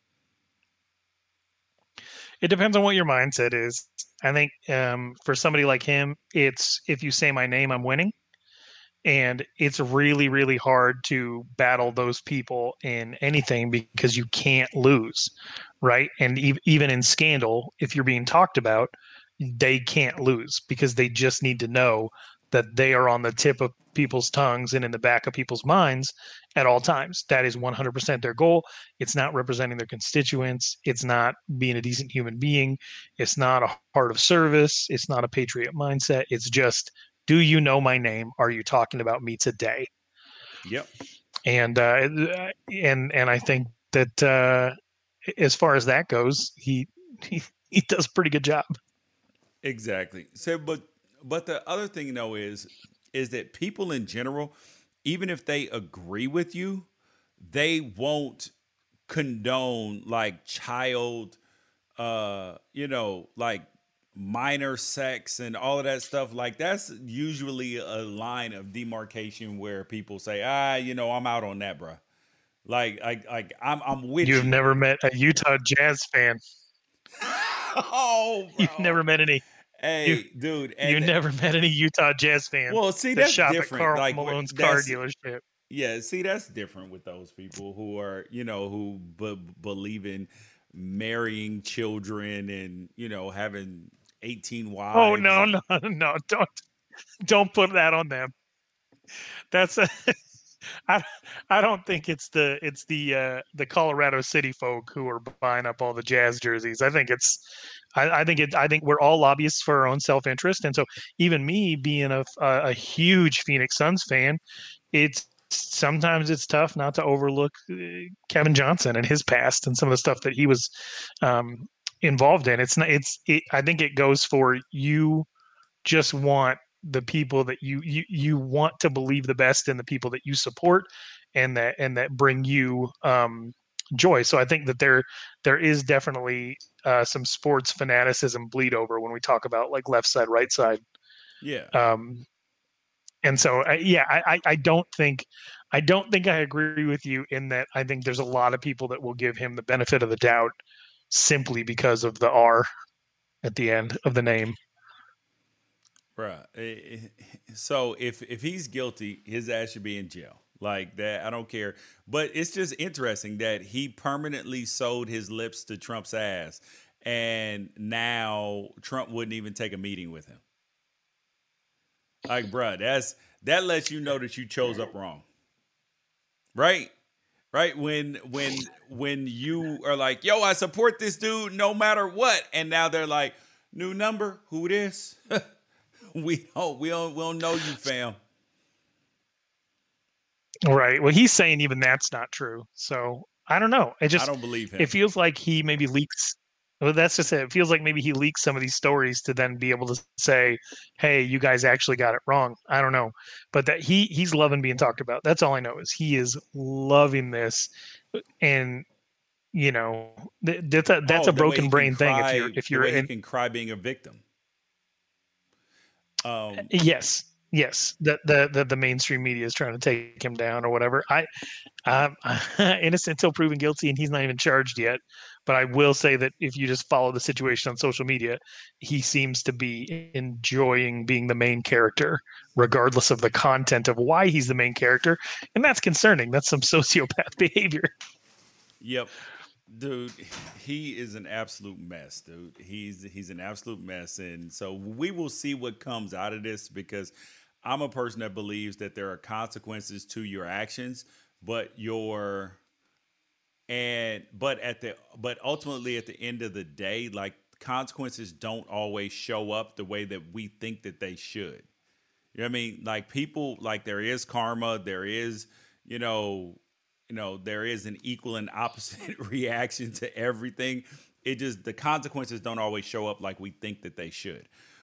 It depends on what your mindset is. I think um, for somebody like him, it's if you say my name, I'm winning and it's really really hard to battle those people in anything because you can't lose right? And e- even in scandal if you're being talked about they can't lose because they just need to know that they are on the tip of people's tongues and in the back of people's minds at all times. That is 100% their goal. It's not representing their constituents. It's not being a decent human being. It's not a heart of service. It's not a patriot mindset. It's just do you know my name? Are you talking about me today? Yep. And uh, and and I think that uh, as far as that goes, he he he does a pretty good job. Exactly. So, but but the other thing though is is that people in general, even if they agree with you, they won't condone like child uh you know like minor sex and all of that stuff like that's usually a line of demarcation where people say ah you know i'm out on that bro like like like i'm i'm with you've you. never met a utah jazz fan. Oh you've never met any. Hey you, dude you never met any utah jazz fans well see that that's shop different at Karl like malone's car dealership. Yeah see that's different with those people who are you know who b- believe in marrying children and you know having 18 wives Oh no, no, no! Don't don't put that on them. That's a, I I don't think it's the it's the uh, the Colorado City folk who are buying up all the Jazz jerseys. I think it's I, I think it I think we're all lobbyists for our own self interest, and so even me being a, a a huge Phoenix Suns fan, it's sometimes it's tough not to overlook uh, Kevin Johnson and his past and some of the stuff that he was um, involved in. It's not. It's. It, I think it goes for you. Just want the people that you you you want to believe the best in the people that you support, and that and that bring you um, joy. So I think that there there is definitely uh, some sports fanaticism bleed over when we talk about like left side, right side. yeah Um, and so I, yeah, I, I I don't think I don't think I agree with you in that I think there's a lot of people that will give him the benefit of the doubt simply because of the R at the end of the name. Bruh. eh, eh, So if if he's guilty, his ass should be in jail. Like that, I don't care. But it's just interesting that he permanently sold his lips to Trump's ass, and now Trump wouldn't even take a meeting with him. Like, bruh, that's that lets you know that you chose up wrong. Right? Right? When when when you are like, yo, I support this dude no matter what, and now they're like, new number, who this? we don't we don't we don't know you, fam. Right. Well, he's saying even that's not true. So I don't know. It just I don't believe him. it feels like he maybe leaks. Well, that's just it. It feels like maybe he leaks some of these stories to then be able to say, "Hey, you guys actually got it wrong." I don't know, but that he he's loving being talked about. That's all I know is he is loving this, and you know th- that's a that's Oh, a the way he broken brain thing. cry- If you're if you're way he can cry being a victim. Um, Yes, yes. The, the the mainstream media is trying to take him down or whatever. I, um, innocent until proven guilty, and he's not even charged yet. But I will say that if you just follow the situation on social media, he seems to be enjoying being the main character, regardless of the content of why he's the main character, and that's concerning. That's some sociopath behavior. Yep. Dude, he is an absolute mess, dude. He's he's an absolute mess. And so we will see what comes out of this because I'm a person that believes that there are consequences to your actions, but your and but at the but ultimately at the end of the day, like consequences don't always show up the way that we think that they should. You know what I mean? Like people like there is karma, there is, you know, you know, there is an equal and opposite reaction to everything. It just the consequences don't always show up like we think that they should.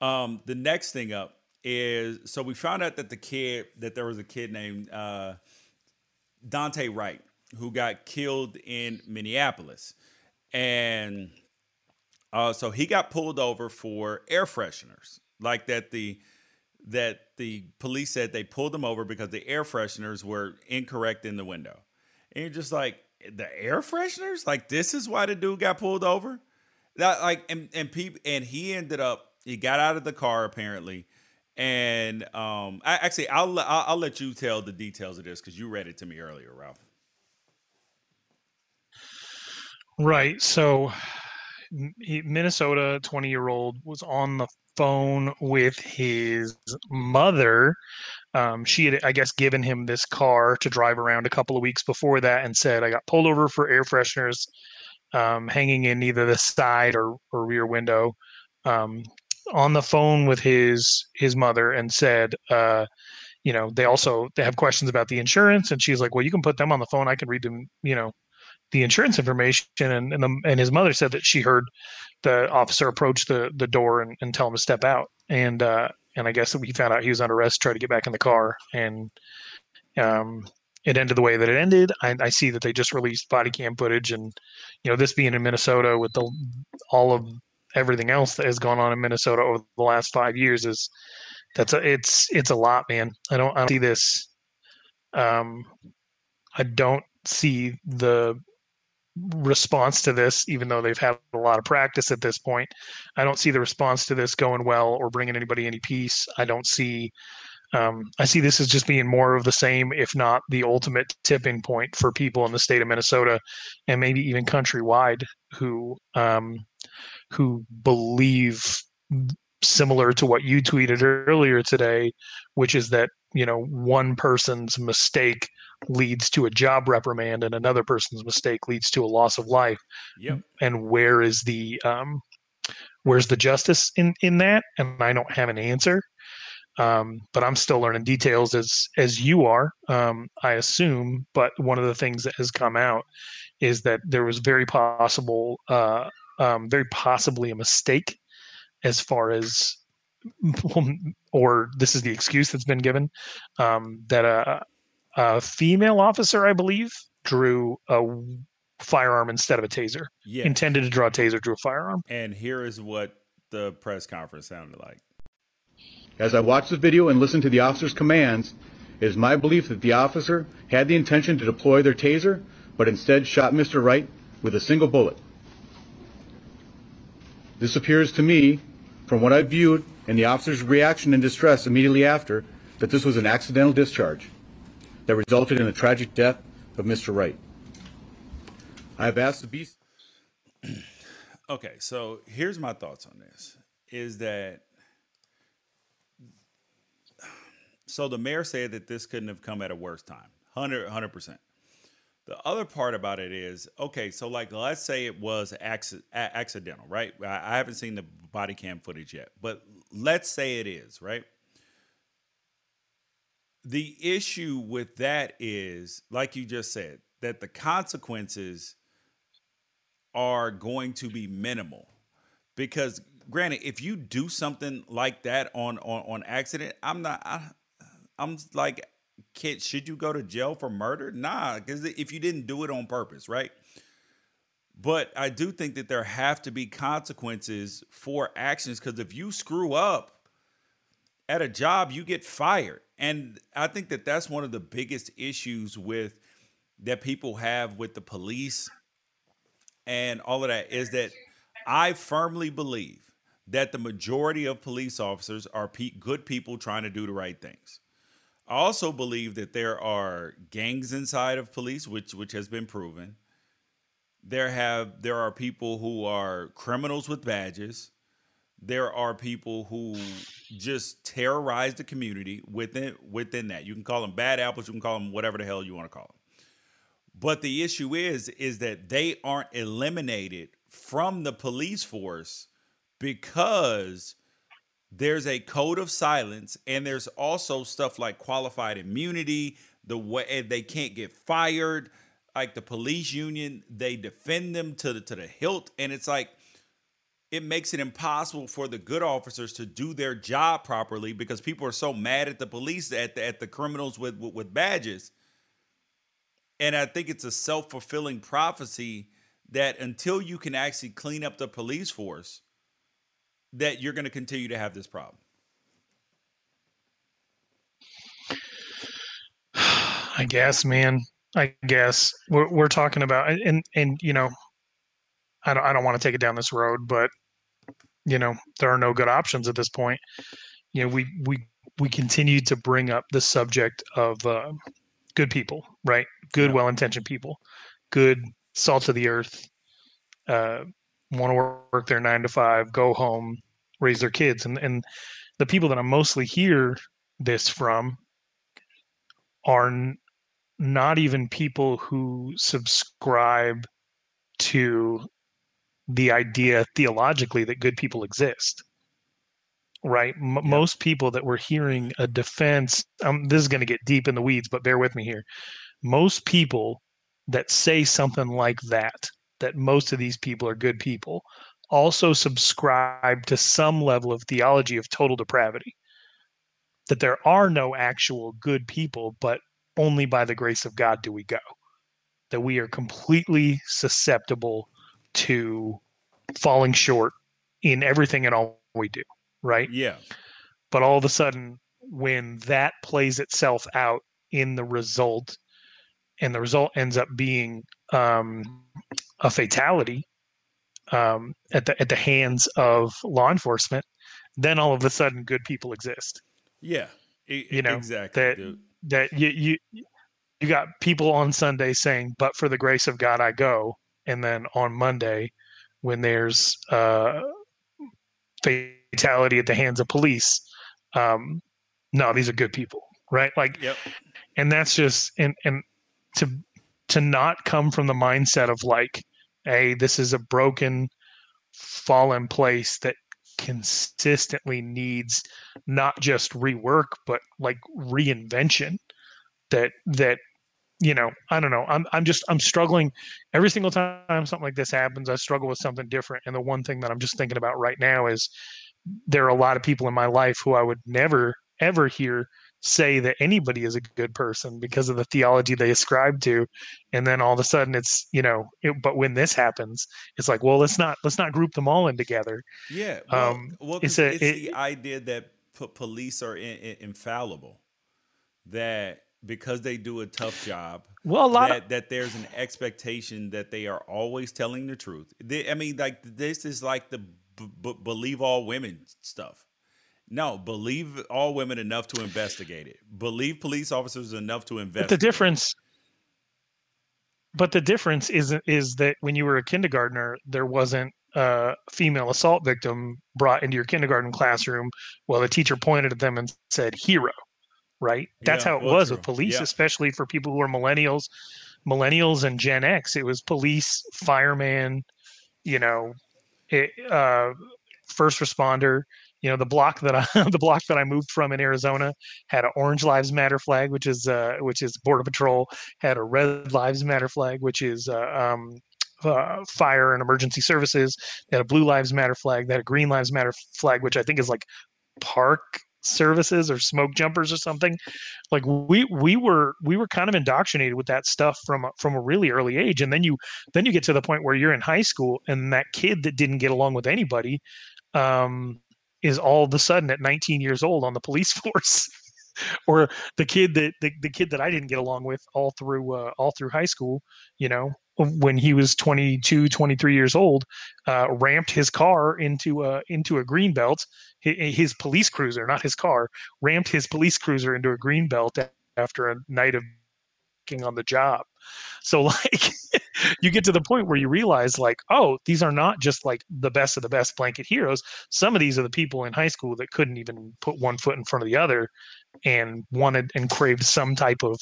Um, the next thing up is so we found out that the kid that there was a kid named uh, Daunte Wright who got killed in Minneapolis, and uh, so he got pulled over for air fresheners, like that the that the police said they pulled him over because the air fresheners were incorrect in the window, and you're just like the air fresheners, like this is why the dude got pulled over. That like and and people and he ended up he got out of the car apparently, and um, I, actually I'll, I'll I'll let you tell the details of this because you read it to me earlier, Ralph. Right. So, Minnesota 20 year old was on the phone with his mother. Um, she had, I guess, given him this car to drive around a couple of weeks before that and said, I got pulled over for air fresheners um, hanging in either the side or, or rear window. Um, on the phone with his his mother and said, uh, you know, they also they have questions about the insurance, and she's like, well, you can put them on the phone. I can read them, you know, the insurance information. And and, the, and his mother said that she heard the officer approach the the door and, and tell him to step out. And uh, and I guess we found out he was under arrest, tried to get back in the car, and um, it ended the way that it ended. I, I, see that they just released body cam footage, and you know, this being in Minnesota with the all of everything else that has gone on in Minnesota over the last five years is that's a, it's it's a lot, man. I don't I don't see this. Um, I don't see the response to this, even though they've had a lot of practice at this point. I don't see the response to this going well or bringing anybody any peace. I don't see. Um, I see this as just being more of the same, if not the ultimate tipping point for people in the state of Minnesota, and maybe even countrywide who um, who believe similar to what you tweeted earlier today, which is that you know one person's mistake leads to a job reprimand and another person's mistake leads to a loss of life. Yep. And where is the um, where's the justice in in that? And I don't have an answer. Um, but I'm still learning details as as you are, um, I assume. But one of the things that has come out is that there was very possible uh, um, very possibly a mistake as far as or this is the excuse that's been given um, that a, a, female officer, I believe, drew a firearm instead of a taser. Yeah. Intended to draw a taser, drew a firearm. And here is what the press conference sounded like. As I watched the video and listened to the officer's commands, it is my belief that the officer had the intention to deploy their taser, but instead shot Mr. Wright with a single bullet. This appears to me, from what I viewed and the officer's reaction and distress immediately after, that this was an accidental discharge that resulted in the tragic death of Mr. Wright. I have asked the BCA. okay, so here's my thoughts on this: is that so the mayor said that this couldn't have come at a worse time, 100 percent. The other part about it is okay. So, like, let's say it was accidental, right? I haven't seen the body cam footage yet, but let's say it is, right? The issue with that is, like you just said, that the consequences are going to be minimal because granted if you do something like that on on, on accident i'm not I, i'm like can, should you go to jail for murder? Nah, because if you didn't do it on purpose, right? But I do think that there have to be consequences for actions because if you screw up at a job, you get fired. And I think that that's one of the biggest issues with that people have with the police and all of that is that I firmly believe that the majority of police officers are good people trying to do the right things. I also believe that there are gangs inside of police, which which has been proven. There have there are people who are criminals with badges. There are people who just terrorize the community within within that. You can call them bad apples. You can call them whatever the hell you want to call them. But the issue is is that they aren't eliminated from the police force because there's a code of silence and there's also stuff like qualified immunity the way eh, they can't get fired. Like the police union they defend them to the to the hilt and it's like it makes it impossible for the good officers to do their job properly because people are so mad at the police at the, at the criminals with, with with badges. And i think it's a self-fulfilling prophecy that until you can actually clean up the police force that you're going to continue to have this problem? I guess, man. I guess we're we're talking about and and you know, I don't I don't want to take it down this road, but you know there are no good options at this point. You know, we we we continue to bring up the subject of uh, good people, right? Good, well-intentioned people, good salt of the earth, uh, want to work their nine to five, go home, raise their kids, and and the people that I mostly hear this from are n- not even people who subscribe to the idea theologically that good people exist right M- yeah. most people that we're hearing a defense um, this is going to get deep in the weeds but bear with me here most people that say something like that that most of these people are good people also subscribe to some level of theology of total depravity. That there are no actual good people but only by the grace of god do we go. That we are completely susceptible to falling short in everything and all we do right? Yeah. But all of a sudden when that plays itself out in the result and the result ends up being um, a fatality um, at the at the hands of law enforcement, then all of a sudden good people exist. Yeah, you know exactly. That dude. that you you you got people on Sunday saying, "But for the grace of God, I go," and then on Monday, when there's uh, fatality at the hands of police, um, no, these are good people, right? Like, yep. and that's just and and to to not come from the mindset of like, hey, this is a broken, fallen place that consistently needs not just rework but like reinvention. That that you know i don't know. I'm i'm just i'm struggling. Every single time something like this happens i struggle with something different. And the one thing that i'm just thinking about right now is there are a lot of people in my life who i would never ever hear say that anybody is a good person because of the theology they ascribe to and then all of a sudden it's you know it, but when this happens it's like well let's not let's not group them all in together. Yeah well, um, well it's, a, it's it, the idea that p- police are in, in, infallible that because they do a tough job well a lot that, of, that there's an expectation that they are always telling the truth. They, i mean like this is like the b- b- believe all women stuff no, believe all women enough to investigate it. Believe police officers enough to investigate. But the difference but the difference is is that when you were a kindergartner, there wasn't a female assault victim brought into your kindergarten classroom. Well, the teacher pointed at them and said "hero," right? That's yeah, how it well, was true. with police, yeah. especially for people who are millennials, millennials and Gen X. It was police, fireman, you know, it, uh, first responder you know the block that I the block that I moved from in Arizona had an Orange Lives Matter flag, which is uh, which is Border Patrol, had a Red Lives Matter flag, which is uh, um, uh, fire and emergency services. They had a Blue Lives Matter flag. They had a Green Lives Matter flag, which I think is like park services or smoke jumpers or something. Like we we were we were kind of indoctrinated with that stuff from from a really early age, and then you then you get to the point where you're in high school, and that kid that didn't get along with anybody um, is all of a sudden at 19 years old on the police force. or the kid that the, the kid that I didn't get along with all through uh, all through high school, you know, when he was 22 23 years old uh, ramped his car into a into a green belt his, police cruiser not his car ramped his police cruiser into a green belt after a night of on the job so like you get to the point where you realize like oh these are not just like the best of the best blanket heroes. Some of these are the people in high school that couldn't even put one foot in front of the other and wanted and craved some type of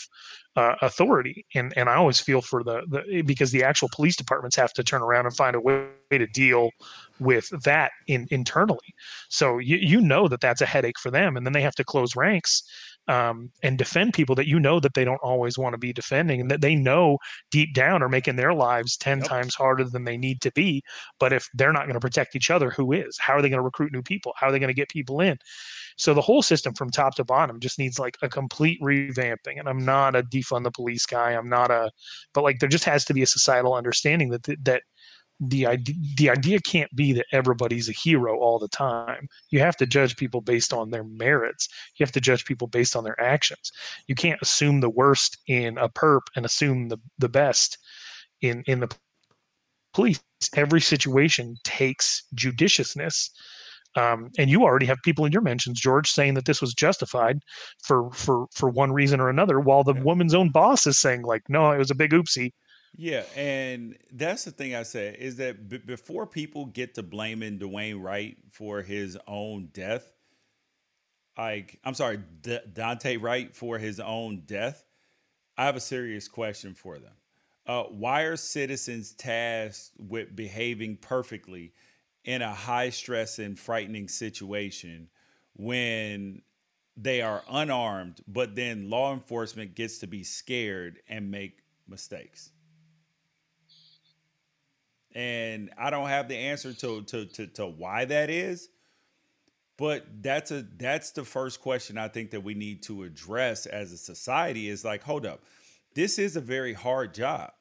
uh, authority. And and I always feel for the, the because the actual police departments have to turn around and find a way to deal with that in internally. So you you know that that's a headache for them and then they have to close ranks um, and defend people that you know that they don't always want to be defending and that they know deep down are making their lives 10 yep. times harder than they need to be. But if they're not going to protect each other who is? How are they going to recruit new people? How are they going to get people in? So the whole system from top to bottom just needs like a complete revamping and i'm not a defund the police guy i'm not a but like there just has to be a societal understanding that that the idea the idea can't be that everybody's a hero all the time. You have to judge people based on their merits. You have to judge people based on their actions. You can't assume the worst in a perp and assume the the best in in the police. Every situation takes judiciousness. Um, and you already have people in your mentions, George, saying that this was justified for for for one reason or another, while the woman's own boss is saying like, no, it was a big oopsie yeah, and that's the thing I said is that b- before people get to blaming Dwayne Wright for his own death, like I'm sorry, D- Daunte Wright for his own death, I have a serious question for them. Uh, why are citizens tasked with behaving perfectly in a high stress and frightening situation when they are unarmed, but then law enforcement gets to be scared and make mistakes? And I don't have the answer to to to, to why that is. But that's a that's the first question I think that we need to address as a society is like, hold up, this is a very hard job.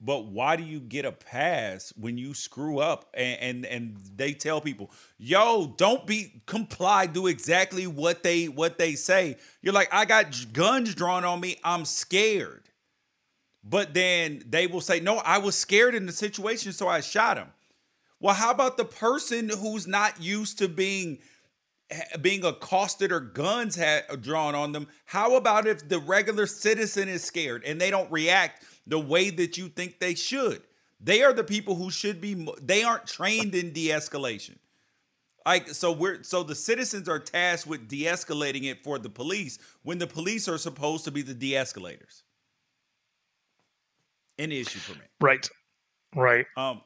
But why do you get a pass when you screw up and, and and they tell people, "Yo, don't be comply, do exactly what they what they say." You're like, "I got guns drawn on me. I'm scared." But then they will say, no, I was scared in the situation, so I shot him. Well, how about the person who's not used to being being accosted or guns had drawn on them? How about if the regular citizen is scared and they don't react the way that you think they should? They are the people who should be. They aren't trained in de-escalation. Like so, we're so the citizens are tasked with de-escalating it for the police when the police are supposed to be the de-escalators an issue for me. Right. Right. Um,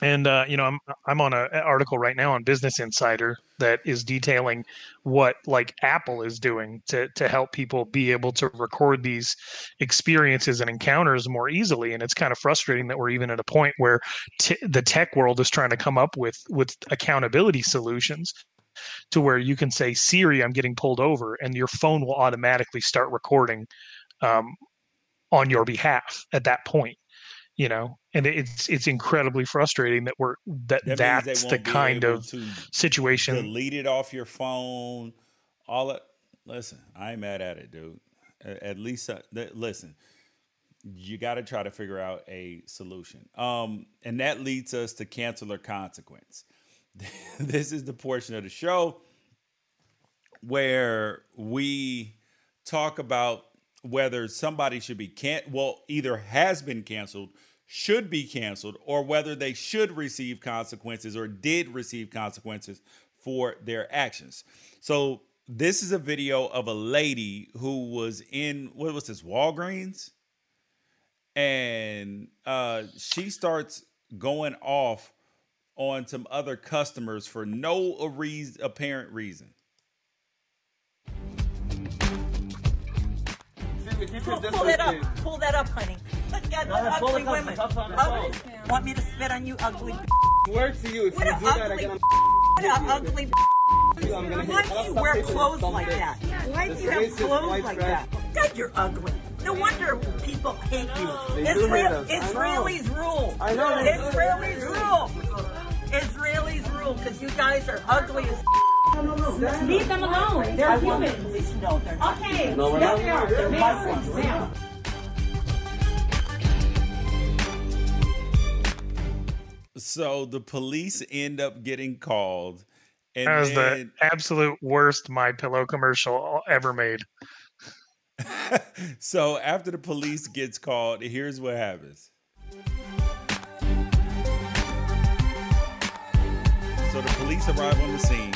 and uh, you know, I'm I'm on an article right now on Business Insider that is detailing what like Apple is doing to to help people be able to record these experiences and encounters more easily. And it's kind of frustrating that we're even at a point where t- the tech world is trying to come up with with accountability solutions to where you can say Siri, I'm getting pulled over, and your phone will automatically start recording um, on your behalf at that point you know? And it's it's incredibly frustrating that we're that, that that's the kind of situation. delete it off your phone all it listen i ain't mad at it dude. At least uh, listen you got to try to figure out a solution. Um and that leads us to cancel or consequence. This is the portion of the show where we talk about whether somebody should be can well either has been canceled should be canceled or whether they should receive consequences or did receive consequences for their actions. So this is a video of a lady who was in what was this walgreens? And uh, she starts going off on some other customers for no reason, apparent reason if you pull, pull it up. Pull that up, honey. Look at the ugly women. Ugly. Oh, want me to spit on you, ugly? Swear to you, if what you do that, I get on. ugly. Why do you wear clothes like that? Why do you have clothes like that? God, you're ugly. No wonder people hate you. Israel, Israelis rule. I know. Israelis rule. Israelis rule because you guys are ugly as. Leave them alone. They're humans. No, they're not. Okay. No, we're Yes, not. they are. They're They Muslims. are. They are. So the police end up getting called, and That was then the absolute worst My Pillow commercial ever made. so after the police gets called, here's what happens. So the police arrive on the scene,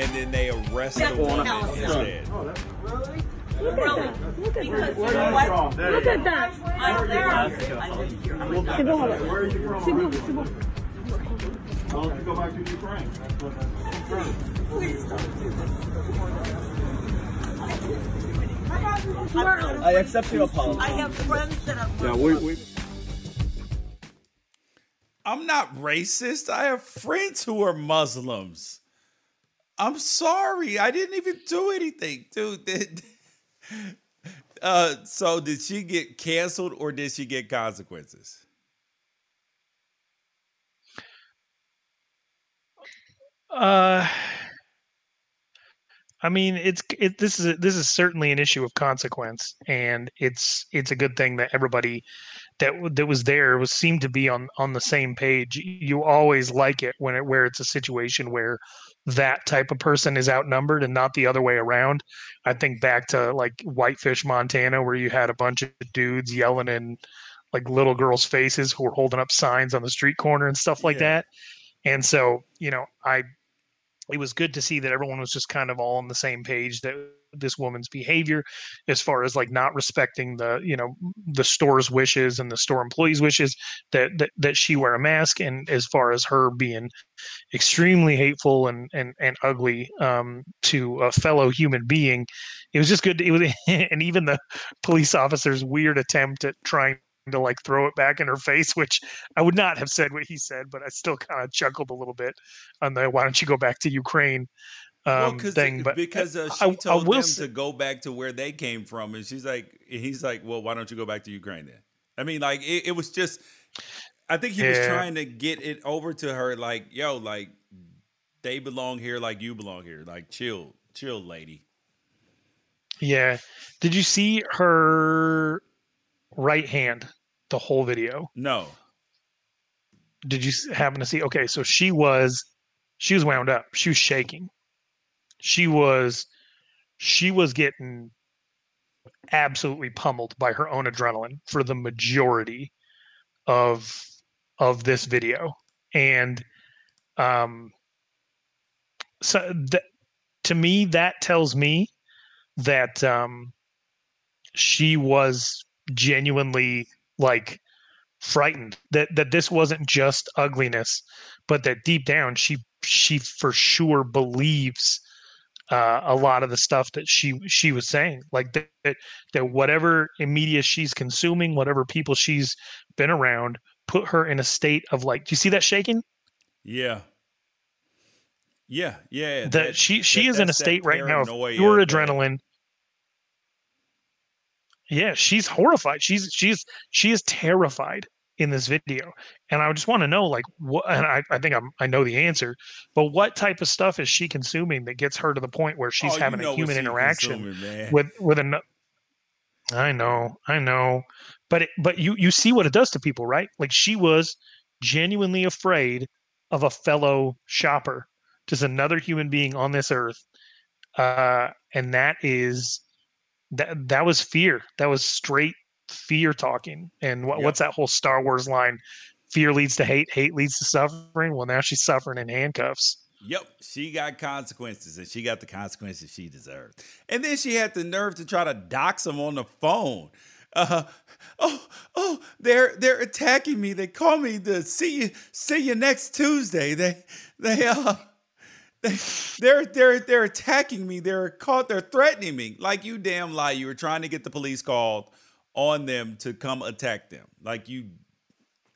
and then they arrest the woman instead. Oh, really? Look at Where- that. where are you from? There Look at that. I'm there. I live here. I'm a C'est bon, doctor. where are you from? C'est bon, c'est bon. You go back to Ukraine? That's what that's Please don't do this. I accept your apology. I have friends that are. Yeah, we, we I'm not racist. I have friends who are Muslims. I'm sorry. I didn't even do anything, dude. Uh, so did she get canceled or did she get consequences? Uh, I mean, it's it. This is this is certainly an issue of consequence, and it's it's a good thing that everybody that that was there was seemed to be on on the same page. You always like it when it where it's a situation where that type of person is outnumbered and not the other way around. I think back to like Whitefish, Montana, where you had a bunch of dudes yelling in like little girls' faces who were holding up signs on the street corner and stuff like that. And so, you know, I it was good to see that everyone was just kind of all on the same page that this woman's behavior as far as like not respecting the you know the store's wishes and the store employees wishes that that, that she wear a mask and as far as her being extremely hateful and and, and ugly um, to a fellow human being it was just good to, it was and even the police officer's weird attempt at trying to like throw it back in her face, which I would not have said what he said, but I still kind of chuckled a little bit on the "Why don't you go back to Ukraine?" Um, well, thing. But because uh, she I, I told will them say- to go back to where they came from, and she's like, he's like, well, why don't you go back to Ukraine then? I mean, like it, it was just, I think he was trying to get it over to her, like, yo, like they belong here, like you belong here, like chill, chill, lady. Yeah. Did you see her right hand the whole video? No. Did you happen to see? Okay, so she was she was wound up. She was shaking. She was she was getting absolutely pummeled by her own adrenaline for the majority of of this video. And um so that to me that tells me that um she was genuinely like frightened that that this wasn't just ugliness but that deep down she she for sure believes uh, a lot of the stuff that she she was saying like that, that that whatever media she's consuming whatever people she's been around put her in a state of like do you see that shaking Yeah. Yeah, yeah. that, she she is in a state right now of pure that- adrenaline. Yeah, she's horrified. She's she's she is terrified in this video, and I just want to know like what. And I, I think I'm I know the answer, but what type of stuff is she consuming that gets her to the point where she's Oh, having a human interaction with with an. I know, I know, but it, but you you see what it does to people, right? Like she was genuinely afraid of a fellow shopper, just another human being on this earth, uh, and that is that that was fear. That was straight fear talking. And what, Yep. what's that whole Star Wars line? Fear leads to hate, hate leads to suffering. Well, now she's suffering in handcuffs. Yep, she got consequences, and she got the consequences she deserved. And then she had the nerve to try to dox him on the phone. Uh, oh, oh, they're they're attacking me. They call me to see you see you next Tuesday. They they uh they they're they're they're attacking me. They're caught. They're threatening me. Like you damn lie. You were trying to get the police called on them to come attack them. Like you,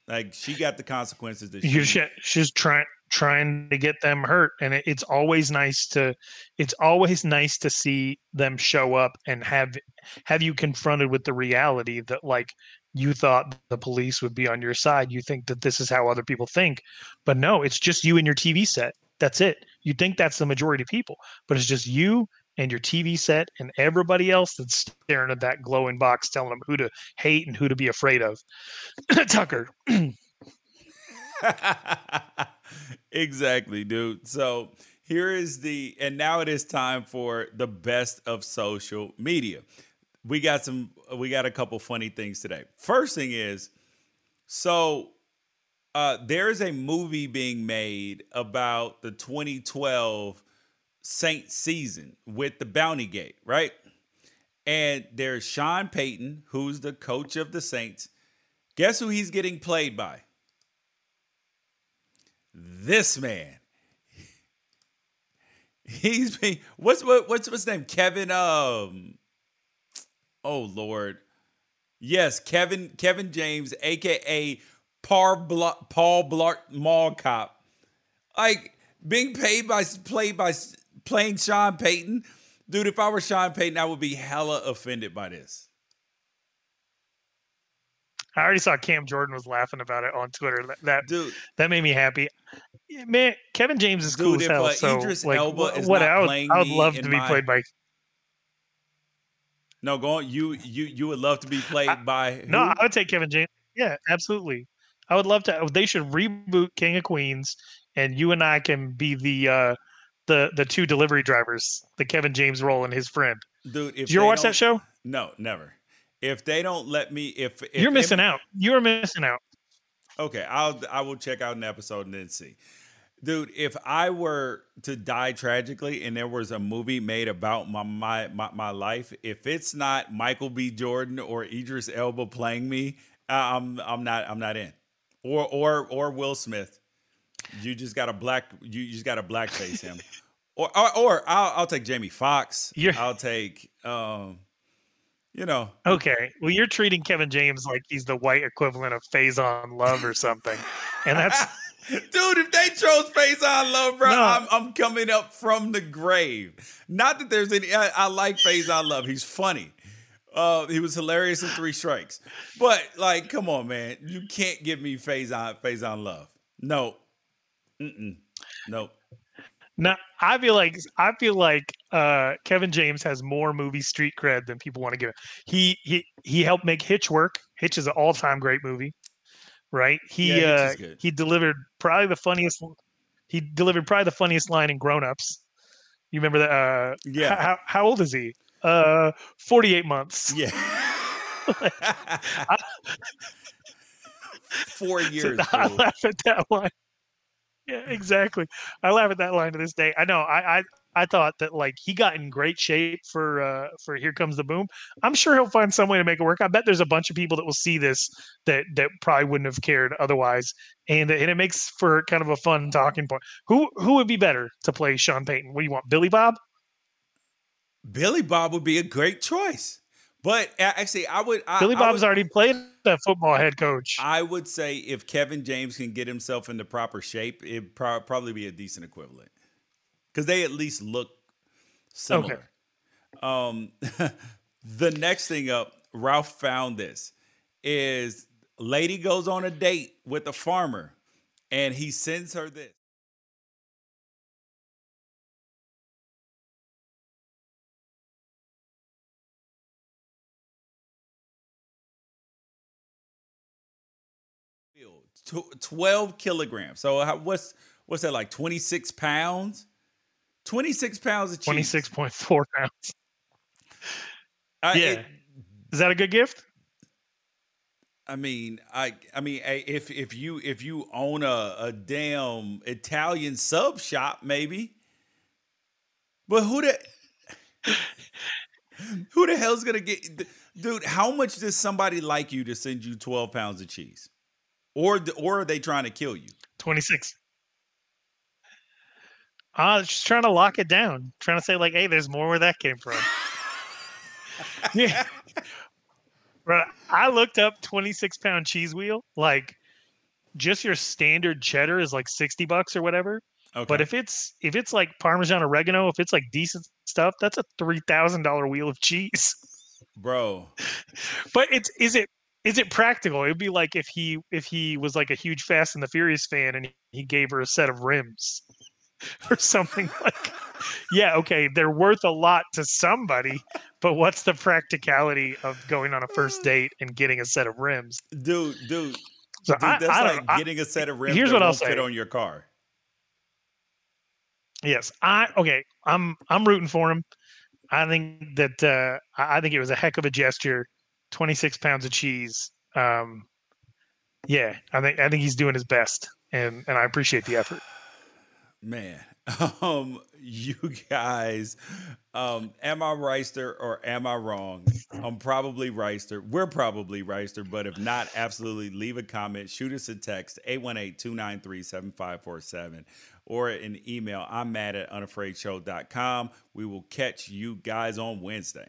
like she got the consequences that she should, she's trying trying to get them hurt and it, it's always nice to it's always nice to see them show up and have have you confronted with the reality that like you thought the police would be on your side. You think that this is how other people think. But no it's just you and your tv set. That's it. You think that's the majority of people but it's just you and your tv set and everybody else that's staring at that glowing box telling them who to hate and who to be afraid of tucker exactly, dude. So here is the, and now it is time for the best of social media. We got some, we got a couple funny things today. First thing is, so uh, there is a movie being made about the 2012 Saints season with the Bounty Gate, right? And there's Sean Payton, who's the coach of the Saints. Guess who he's getting played by? this man. He's been what's what, what's what's his name? Kevin um Oh Lord. Yes, Kevin Kevin James, aka Paul Blart, Paul Blart Mall Cop. Like being paid by played by playing Sean Payton. Dude, if I were Sean Payton, I would be hella offended by this. I already saw Cam Jordan was laughing about it on Twitter. That Dude. that made me happy. Man, Kevin James is cool Dude, as hell. Uh, so, Idris like, Elba what, is what I would, I would love to be my... played by. No, go on. You you you would love to be played I, by. Who? No, I would take Kevin James. Yeah, absolutely. I would love to. They should reboot King of Queens, and you and I can be the uh, the the two delivery drivers, the Kevin James role and his friend. Dude, did you ever watch that show? No, never if they don't let me, if, if you're missing out, you're missing out. Okay, I'll I will check out an episode and then see. Dude, if I were to die tragically and there was a movie made about my my my, my life, if it's not Michael B. Jordan or Idris Elba playing me, I'm I'm not I'm not in. Or or or Will Smith. You just got a black you just got a blackface him. or, or or I'll I'll take Jamie Foxx. I'll take um you know. Okay. Well, you're treating Kevin James like he's the white equivalent of Faizon Love or something, and that's. Dude, if they chose Faizon Love, bro, no. I'm, I'm coming up from the grave. Not that there's any. I, I like Faizon Love. He's funny. Uh, he was hilarious in Three Strikes. But like, come on, man, you can't give me Faizon Faizon Love. No, Mm-mm. nope. Now I feel like I feel like uh, Kevin James has more movie street cred than people want to give him. He he he helped make Hitch work. Hitch is an all time great movie, right? He yeah, uh, he delivered probably the funniest. He delivered probably the funniest line in Grown Ups. You remember that? Uh, yeah. How, how old is he? Uh, forty eight months. Yeah. Four years. So I laugh at that one yeah, exactly. I laugh at that line to this day. I know. I, I I thought that like he got in great shape for uh for Here Comes the Boom. I'm sure he'll find some way to make it work. I bet there's a bunch of people that will see this that that probably wouldn't have cared otherwise, and and it makes for kind of a fun talking point. Who who would be better to play Sean Payton? What do you want, Billy Bob? Billy Bob would be a great choice. But actually, I would. I, Billy Bob's would, already played the football head coach. I would say if Kevin James can get himself into proper shape, it'd pro- probably be a decent equivalent because they at least look similar. Okay. Um, the next thing up, Ralph found this is lady goes on a date with a farmer, and he sends her this. 12 kilograms. So what's what's that like 26 pounds? 26 pounds of cheese. 26.4 pounds. Uh, yeah. It, Is that a good gift? I mean, I I mean, if if you if you own a, a damn Italian sub shop, maybe. But who the who the hell's gonna get, dude? How much does somebody like you to send you twelve pounds of cheese? Or or are they trying to kill you? Twenty six. Uh, just trying to lock it down. Trying to say like, hey, there's more where that came from. yeah. Right. I looked up 26 pound cheese wheel. Like, just your standard cheddar is like 60 bucks or whatever. Okay. But if it's if it's like Parmesan oregano, if it's like decent stuff, that's a three thousand dollar wheel of cheese. Bro. But it's is it is it practical? It'd be like if he if he was like a huge Fast and the Furious fan and he gave her a set of rims or something like yeah, okay, they're worth a lot to somebody, but what's the practicality of going on a first date and getting a set of rims? Dude, dude. So dude I- that's I like getting a set of rims here's what I'll won't fit say. on your car. Yes, I okay. I'm I'm rooting for him. I think that uh, I think it was a heck of a gesture. Twenty six pounds of cheese. Um, yeah, I think I think he's doing his best, and and I appreciate the effort. Man, um, you guys, um, am I Reister or am I wrong? I'm probably Reister. We're probably Reister, but if not, absolutely leave a comment, shoot us a text, 818-293-7547, or an email. I'm mad at unafraidshow.com. We will catch you guys on Wednesday.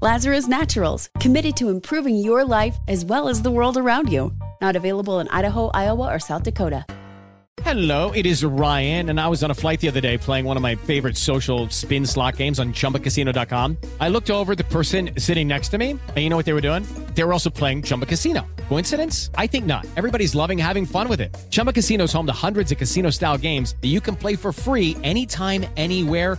Lazarus Naturals, committed to improving your life as well as the world around you. Not available in Idaho, Iowa, or South Dakota. Hello, it is Ryan, and I was on a flight the other day playing one of my favorite social spin slot games on chumbacasino.com. I looked over the person sitting next to me, and you know what they were doing? They were also playing Chumba Casino. Coincidence? I think not. Everybody's loving having fun with it. Chumba Casino is home to hundreds of casino style games that you can play for free anytime, anywhere,